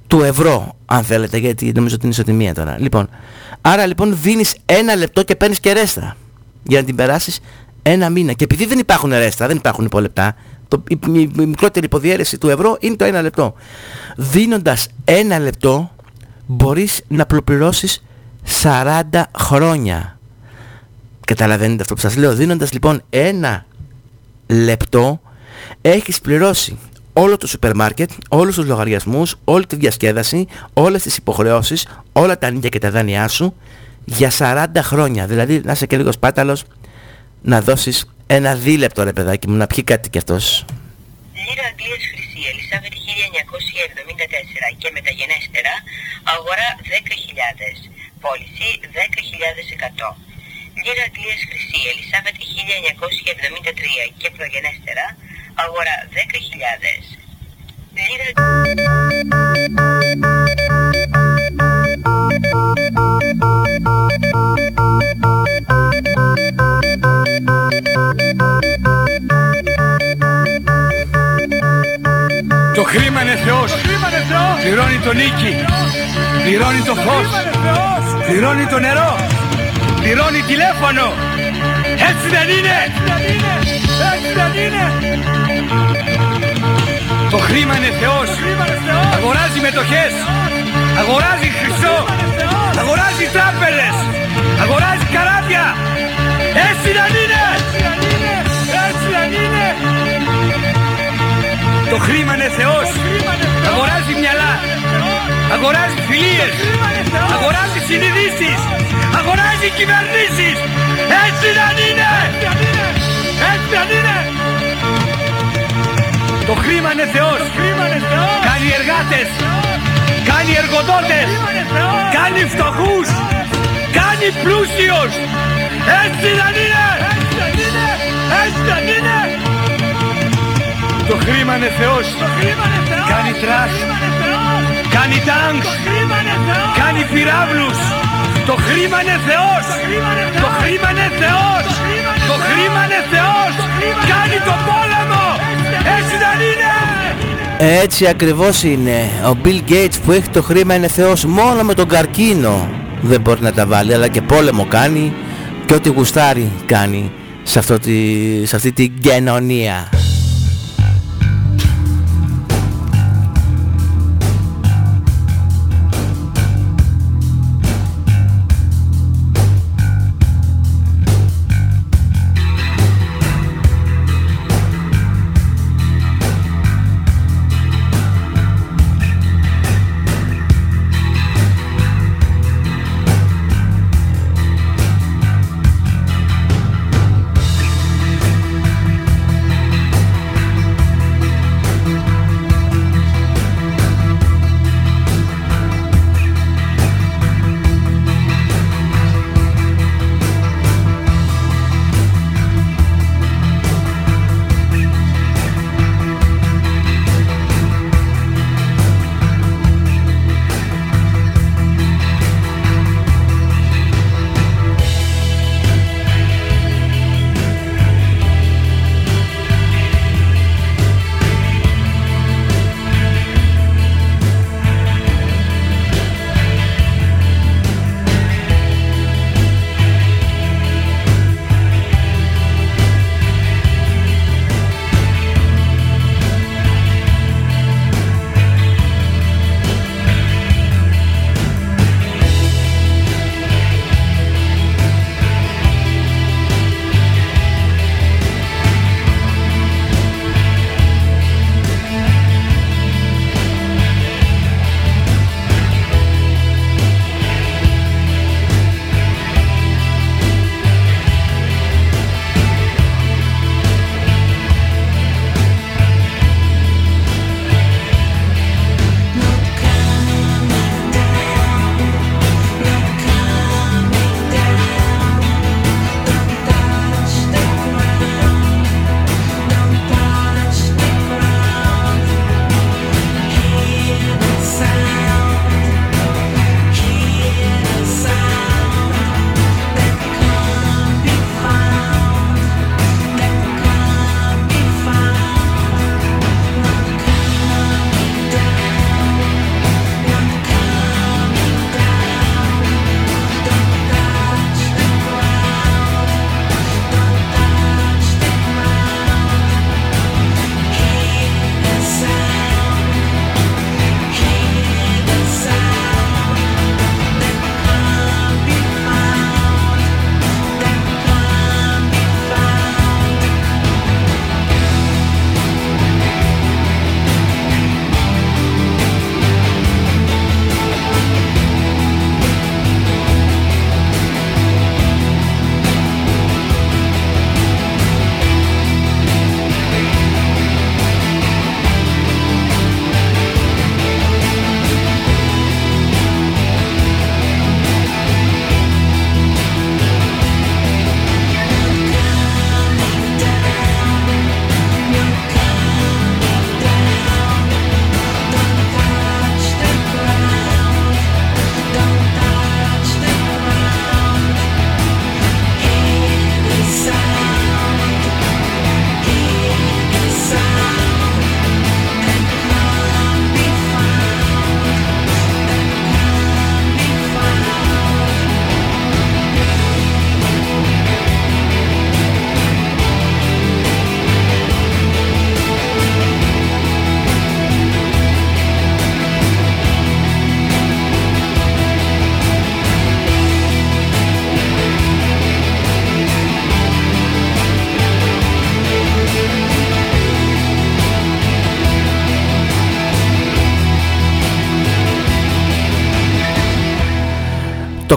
του ευρώ αν θέλετε γιατί νομίζω ότι είναι ισοτιμία τώρα. Λοιπόν άρα λοιπόν δίνεις ένα λεπτό και παίρνεις και ρέστα. Για να την περάσεις ένα μήνα. Και επειδή δεν υπάρχουν ρέστα δεν υπάρχουν υπολεπτά το, η, η, η, μικρότερη υποδιέρεση του ευρώ είναι το ένα λεπτό. Δίνοντας ένα λεπτό μπορείς να προπληρώσεις 40 χρόνια καταλαβαίνετε αυτό που σας λέω δίνοντας λοιπόν ένα λεπτό έχεις πληρώσει όλο το σούπερ μάρκετ, όλους τους λογαριασμούς, όλη τη διασκέδαση, όλες τις υποχρεώσεις, όλα τα νίκια και τα δάνειά σου για 40 χρόνια. Δηλαδή να είσαι και λίγος πάταλος να δώσεις ένα δίλεπτο ρε παιδάκι μου να πιει κάτι κι αυτός. Λίρα Αγγλίας Χρυσή, Ελισάβετ 1974 και μεταγενέστερα, αγορά 10.000, πώληση 10.100. Λίρα Αγγλίας Χρυσή, Ελισάβετ 1973 και προγενέστερα, αγορά 10.000. Λίρα... Το χρήμα είναι Θεός. Πληρώνει το νίκη. Πληρώνει το φως. Πληρώνει το νερό. Πληρώνει τηλέφωνο. Έτσι δεν είναι. Έτσι δεν είναι. Το χρήμα είναι Θεός. Αγοράζει μετοχές. Αγοράζει χρυσό. Αγοράζει τράπελες. Αγοράζει καράβια. Έτσι δεν είναι. Έτσι δεν είναι. Το χρήμα είναι Θεός. Αγοράζει μυαλά. Αγοράζει φιλίες. Αγοράζει συνειδήσεις. Αγοράζει κυβερνήσεις. Έτσι δεν είναι. Έτσι δεν είναι. Το χρήμα είναι Θεός. Κάνει εργάτες. Κάνει εργοδότες. Κάνει φτωχούς. Κάνει πλούσιους. Έτσι δεν είναι. Έτσι δεν είναι. Το χρήμα είναι Θεός. Κάνει τραστ. Κάνει τανκς. Κάνει πυραύλους. Το χρήμα είναι Θεός. Το χρήμα είναι Θεός. Το χρήμα είναι Θεός. Κάνει το πόλεμο. Έτσι δεν είναι. Έτσι ακριβώς είναι. Ο Bill Gates που έχει το χρήμα είναι Θεός μόνο με τον καρκίνο δεν μπορεί να τα βάλει αλλά και πόλεμο κάνει και ό,τι γουστάρει κάνει σε, αυτό τη, σε αυτή την κοινωνία.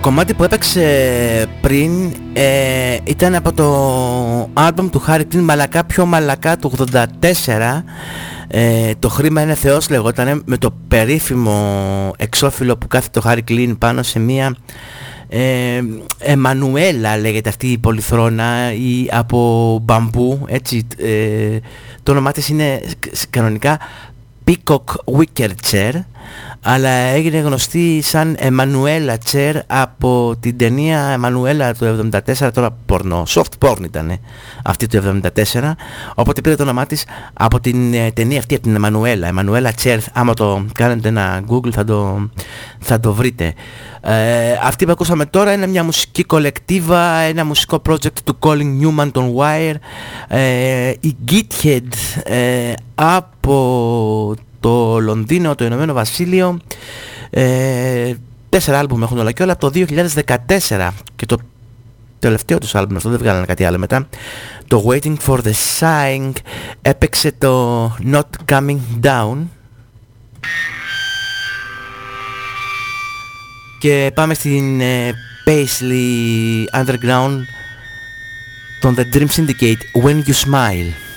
Το κομμάτι που έπαιξε πριν ε, ήταν από το άλμπομ του Harry Clean μαλακά πιο μαλακά του 84 ε, το χρήμα είναι θεός λεγόταν με το περίφημο εξώφυλλο που κάθεται το Harry Clean πάνω σε μία ε, Εμμανουέλα λέγεται αυτή η πολυθρόνα ή από μπαμπού έτσι ε, το όνομά της είναι κανονικά Peacock Wicker Chair αλλά έγινε γνωστή σαν Εμμανουέλα Τσέρ από την ταινία Εμμανουέλα του 74 τώρα πορνό, soft porn ήταν αυτή του 74 οπότε πήρε το όνομά της από την ε, ταινία αυτή από την Εμμανουέλα. Εμμανουέλα Τσέρ άμα το κάνετε ένα google θα το, θα το βρείτε. Ε, αυτή που ακούσαμε τώρα είναι μια μουσική κολεκτίβα ένα μουσικό project του Colin Newman τον Wire. Ε, η Githead ε, από το Λονδίνο, το Ηνωμένο Βασίλειο. Ε, τέσσερα άλμπουμ έχουν όλα και όλα από το 2014 και το τελευταίο τους άλμπουμ αυτό δεν βγάλανε κάτι άλλο μετά. Το Waiting for the Sign έπαιξε το Not Coming Down. Και πάμε στην ε, Paisley Underground των The Dream Syndicate When You Smile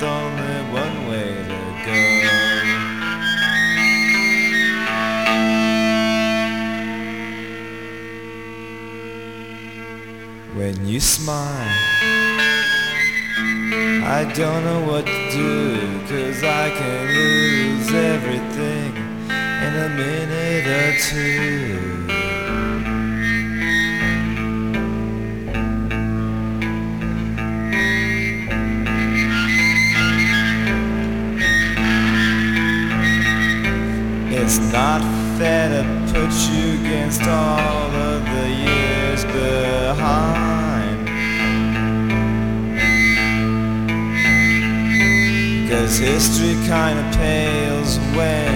Only one way to go. When you smile, I don't know what to do, cause I can lose everything in a minute or two. kind of pales away.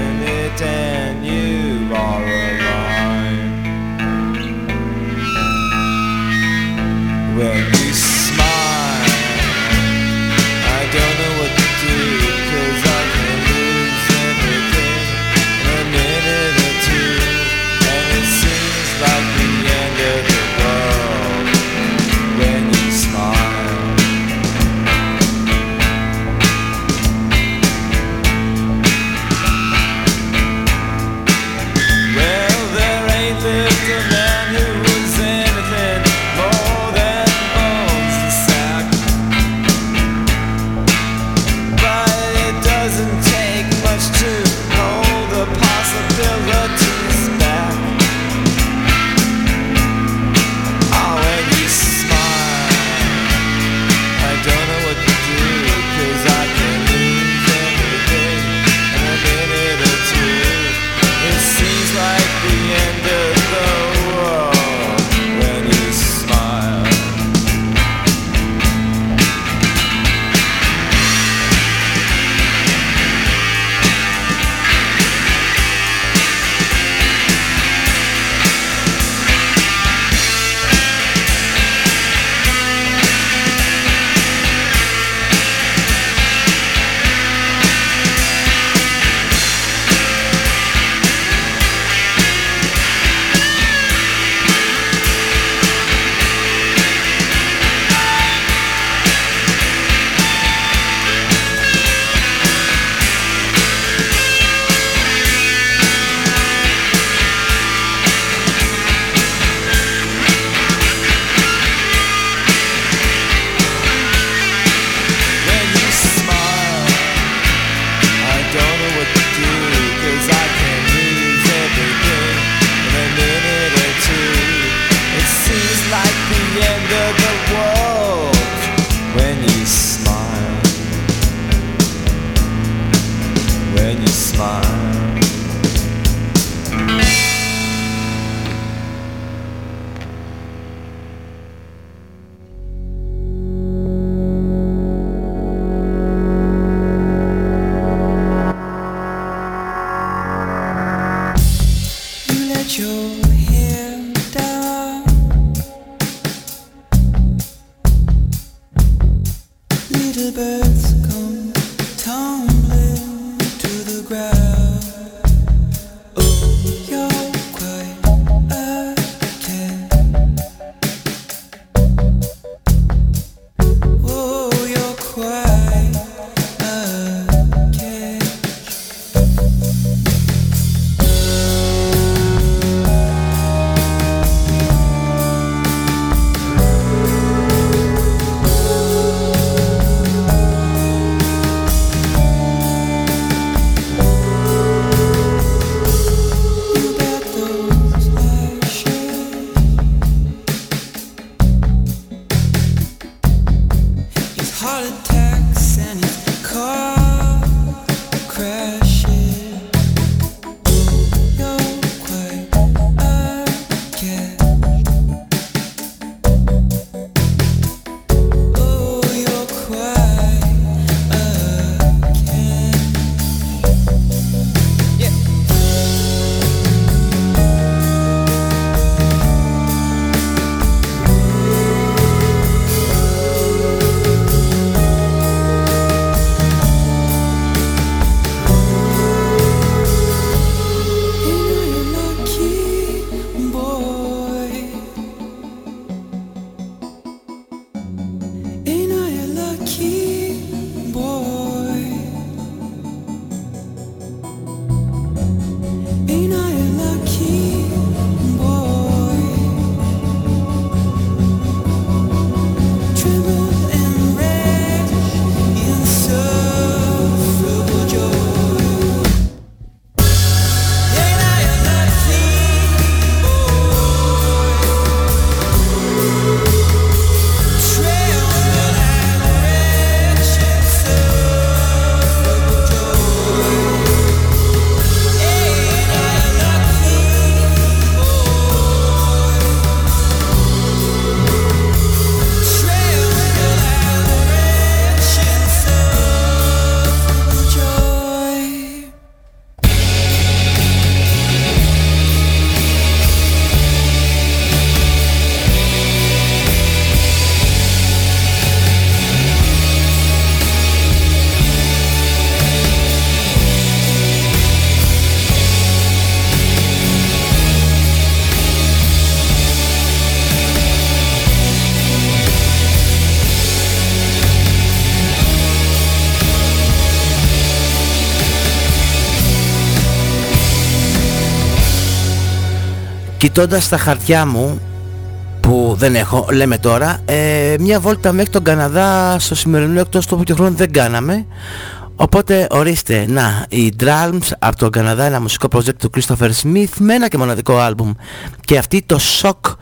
Κοιτώντας τα χαρτιά μου που δεν έχω, λέμε τώρα, ε, μια βόλτα μέχρι τον Καναδά στο σημερινό εκτός τόπου και χρόνο δεν κάναμε. Οπότε ορίστε, να, οι Drums από τον Καναδά, ένα μουσικό project του Christopher Smith με ένα και μοναδικό άλμπουμ. Και αυτή το Shock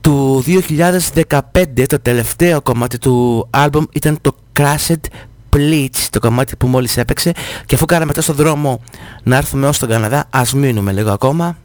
του 2015, το τελευταίο κομμάτι του άλμπουμ ήταν το Crashed Bleach, το κομμάτι που μόλις έπαιξε. Και αφού κάναμε τόσο δρόμο να έρθουμε ως τον Καναδά, ας μείνουμε λίγο ακόμα.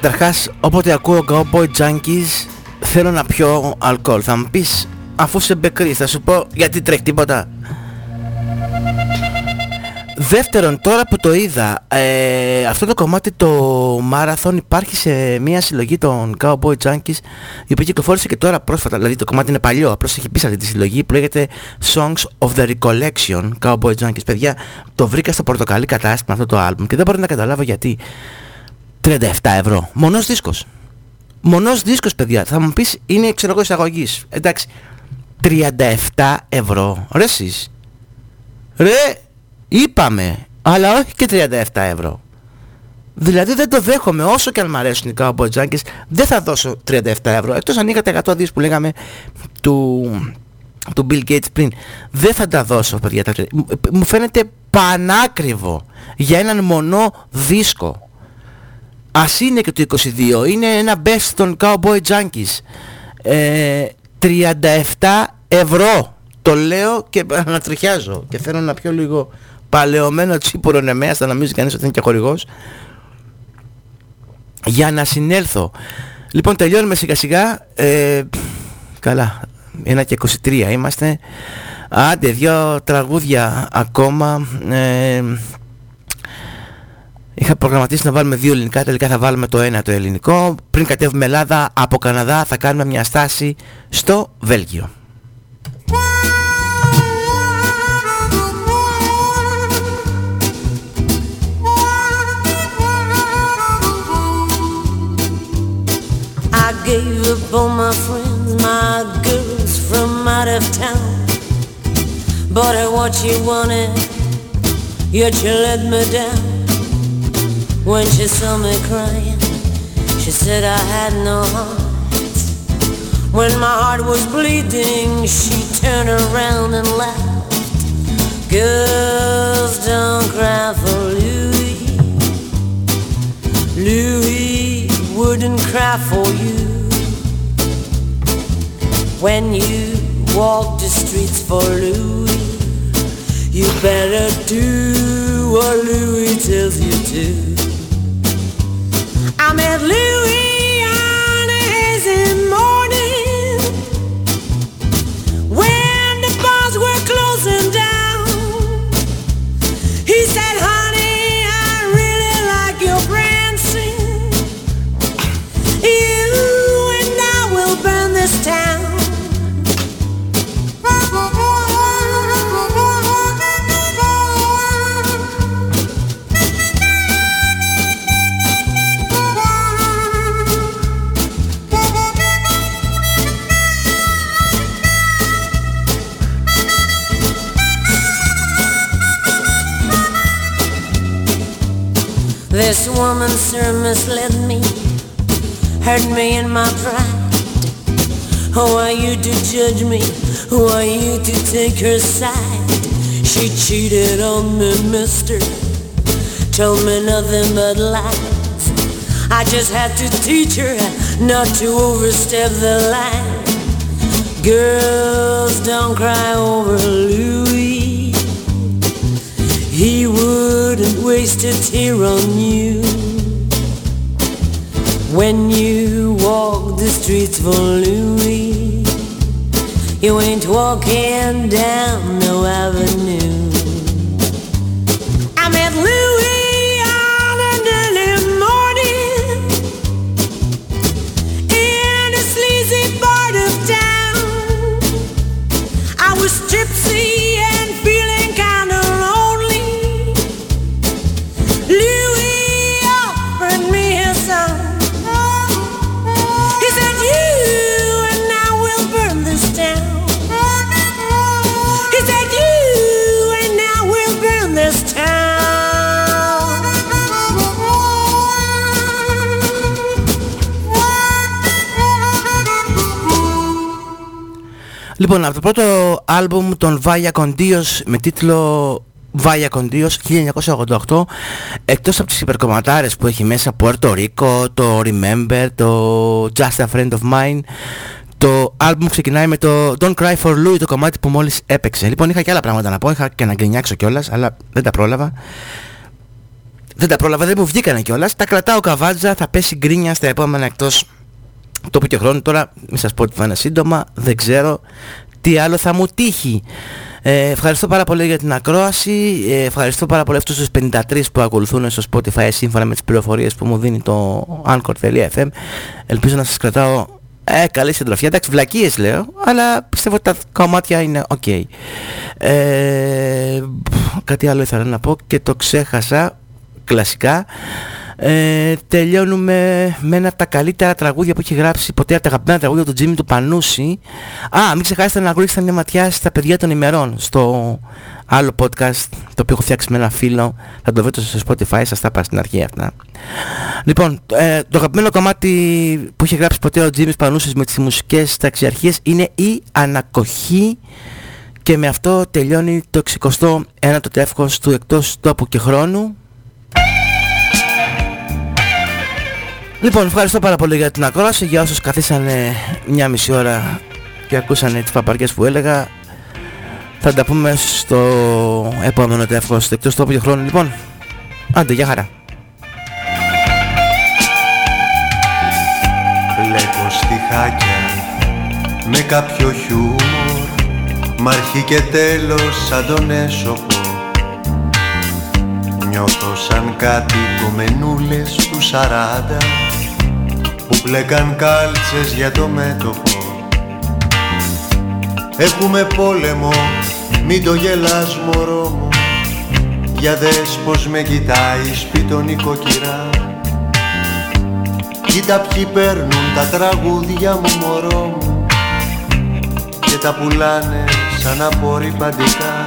Καταρχάς, όποτε ακούω Cowboy Junkies, θέλω να πιω αλκοόλ. Θα μου πεις, αφού σε μπεκρής, θα σου πω γιατί τρέχει τίποτα. Δεύτερον, τώρα που το είδα, ε, αυτό το κομμάτι το Marathon υπάρχει σε μια συλλογή των Cowboy Junkies η οποία κυκλοφόρησε και τώρα πρόσφατα, δηλαδή το κομμάτι είναι παλιό, απλώς έχει πει σε αυτή τη συλλογή που λέγεται Songs of the Recollection Cowboy Junkies. Παιδιά, το βρήκα στο πορτοκαλί κατάστημα αυτό το άλμπουμ και δεν μπορώ να καταλάβω γιατί 37 ευρώ. Μονός δίσκος. Μονός δίσκος παιδιά. Θα μου πεις είναι ξέρω εγώ εισαγωγής. Εντάξει. 37 ευρώ. Ρε εσείς. Ρε είπαμε. Αλλά όχι και 37 ευρώ. Δηλαδή δεν το δέχομαι όσο και αν μ' αρέσουν οι Cowboy Junkies δεν θα δώσω 37 ευρώ εκτός αν είχα τα 100 δις που λέγαμε του, του Bill Gates πριν δεν θα τα δώσω παιδιά μου φαίνεται πανάκριβο για έναν μονό δίσκο Ας είναι και το 22, είναι ένα best των Cowboy Junkies. Ε, 37 ευρώ. Το λέω και ανατριχιάζω και θέλω να πιω λίγο παλαιωμένο τσίπορο νεμέα, θα νομίζει κανείς ότι είναι και χορηγός. Για να συνέλθω. Λοιπόν τελειώνουμε σιγά σιγά. Ε, καλά, ένα και 23 είμαστε. Άντε, δυο τραγούδια ακόμα. Ε, Είχα προγραμματίσει να βάλουμε δύο ελληνικά, τελικά θα βάλουμε το ένα το ελληνικό. Πριν κατέβουμε Ελλάδα, από Καναδά θα κάνουμε μια στάση στο Βέλγιο. I gave up all my friends, my girls from out of town. But I what you wanted, yet you let me down. When she saw me crying, she said I had no heart. When my heart was bleeding, she turned around and laughed. Girls don't cry for Louis. Louis wouldn't cry for you. When you walk the streets for Louis, you better do what Louis tells you to. I met Louis on hazy morning when the bars were closing This woman, sir, misled me, hurt me in my pride. Who are you to judge me? Who are you to take her side? She cheated on me, mister. Told me nothing but lies. I just had to teach her not to overstep the line. Girls, don't cry over Louis. He wouldn't waste a tear on you. When you walk the streets for Louis, you ain't walking down no avenue. I met Louis on an early morning in a sleazy part of town. I was gypsy Λοιπόν, από το πρώτο άλμπουμ των Vaya Con Dios με τίτλο Vaya Con Dios 1988 εκτός από τις υπερκομματάρες που έχει μέσα Puerto Rico, το Remember, το Just a Friend of Mine το άλμπουμ ξεκινάει με το Don't Cry for Louis το κομμάτι που μόλις έπαιξε. Λοιπόν είχα και άλλα πράγματα να πω, είχα και να γκρινιάξω κιόλας αλλά δεν τα πρόλαβα. Δεν τα πρόλαβα, δεν μου βγήκανε κιόλας. Τα κρατάω καβάτζα, θα πέσει γκρίνια στα επόμενα εκτός τόπου και χρόνο τώρα μην σας πω ότι θα είναι σύντομα δεν ξέρω τι άλλο θα μου τύχει. Ε, ευχαριστώ πάρα πολύ για την ακρόαση ε, ευχαριστώ πάρα πολύ αυτούς τους 53 που ακολουθούν στο Spotify σύμφωνα με τις πληροφορίες που μου δίνει το Anchor.fm ελπίζω να σας κρατάω ε, καλή συντροφιά. Εντάξει βλακίες λέω αλλά πιστεύω ότι τα κομμάτια είναι ok. Ε, κάτι άλλο ήθελα να πω και το ξέχασα κλασικά ε, τελειώνουμε με ένα από τα καλύτερα τραγούδια που έχει γράψει ποτέ από τα αγαπημένα τραγούδια του Τζίμι του Πανούση. Α, μην ξεχάσετε να ρίξετε μια ματιά στα παιδιά των ημερών στο άλλο podcast το οποίο έχω φτιάξει με ένα φίλο. Θα το βρείτε στο Spotify, σας τα είπα στην αρχή αυτά. Λοιπόν, ε, το αγαπημένο κομμάτι που έχει γράψει ποτέ ο Τζίμις Πανούσης με τις μουσικές ταξιαρχίες είναι η ανακοχή και με αυτό τελειώνει το 61ο τεύχος του εκτός τόπου και χρόνου. Λοιπόν, ευχαριστώ πάρα πολύ για την ακρόαση. Για όσους καθίσανε μια μισή ώρα και ακούσανε τις παπαριές που έλεγα, θα τα πούμε στο επόμενο τεύχος εκτός τόπου και χρόνου. Λοιπόν, άντε, για χαρά. Βλέπω στιχάκια με κάποιο χιούμορ Μ' αρχή και τέλος σαν τον έσωπο Νιώθω σαν κάτι κομμενούλες του σαράντα Που πλέκαν κάλτσες για το μέτωπο. Έχουμε πόλεμο, μην το γελάς μωρό μου. Για δες πως με κοιτάει σπίτον η κοκκυρά Κοίτα ποιοι παίρνουν τα τραγούδια μου μωρό μου. Και τα πουλάνε σαν απορριπαντικά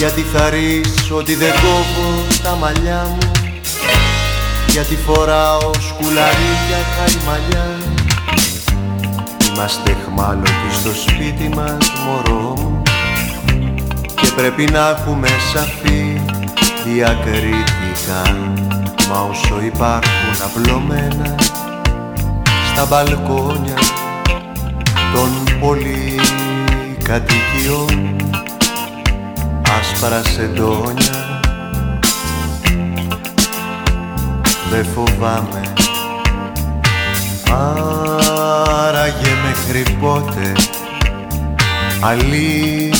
Γιατί θα ρεις ότι δεν κόβω τα μαλλιά μου. Γιατί φοράω σκουλαρίκια χαϊμαλιά Είμαστε χμάλωτοι στο σπίτι μας μωρό μου. Και πρέπει να έχουμε σαφή διακριτικά. Μα όσο υπάρχουν απλωμένα στα μπαλκόνια των πολυκατοικιών άσπρα σεντόνια. Δεν φοβάμαι. Άραγε μέχρι πότε αλήθεια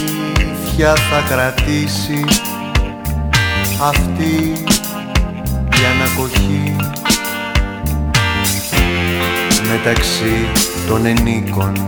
θα κρατήσει αυτή η ανακοχή. Μεταξύ των ενίκων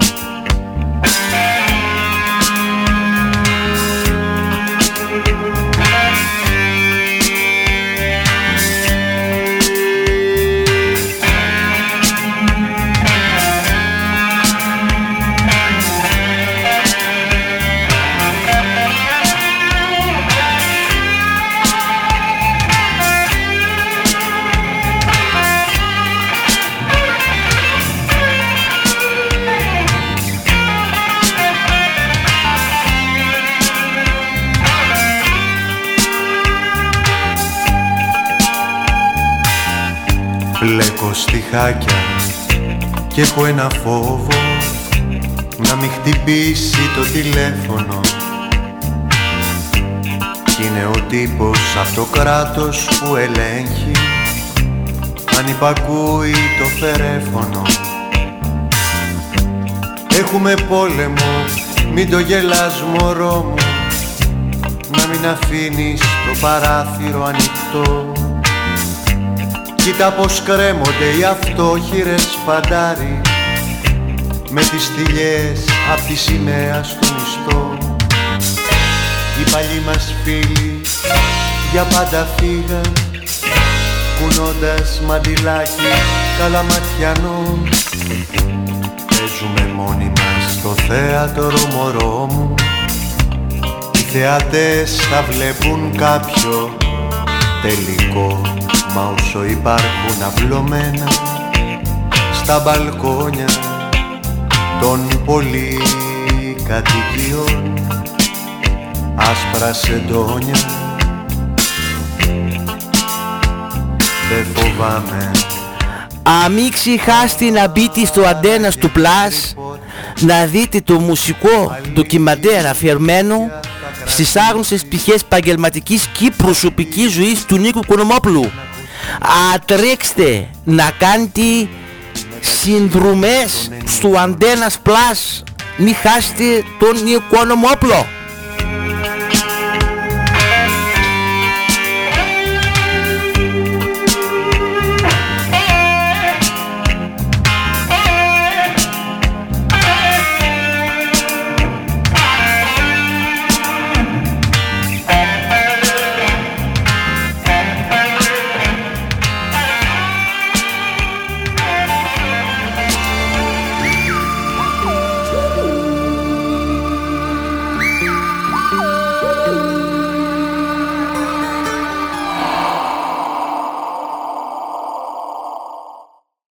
τηλέφωνο. Κι είναι ο τύπος από το κράτος που ελέγχει αν υπακούει το φερέφωνο. Έχουμε πόλεμο, μην το γελάς μωρό μου. Να μην αφήνεις το παράθυρο ανοιχτό. Κοίτα πως κρέμονται οι αυτόχειρες φαντάρι με τις θηλιές απ' τη σημαία στο μισθό. Οι παλιοί μας φίλοι για πάντα φύγαν κουνώντας μαντιλάκι καλαματιανό. Παίζουμε μόνοι μας στο θέατρο μωρό μου. Οι θεατές θα βλέπουν κάποιο τελικό Μα όσο υπάρχουν αυλωμένα στα μπαλκόνια των πολυκατοικιών. Άσπρα σεντόνια δεν φοβάμαι. Αμίξι χάστη να μπείτε στο αντένας του Plus να δείτε το μουσικό ντοκιμαντέρ αφιερμένο στις άγνωστες πτυχές επαγγελματικής και προσωπικής ζωής του Νίκου Κονομόπουλου. Ατρέξτε να κάνετε συνδρομές στο Αντένας Plus. Μη χάσετε τον Νίκο Κονομόπουλο.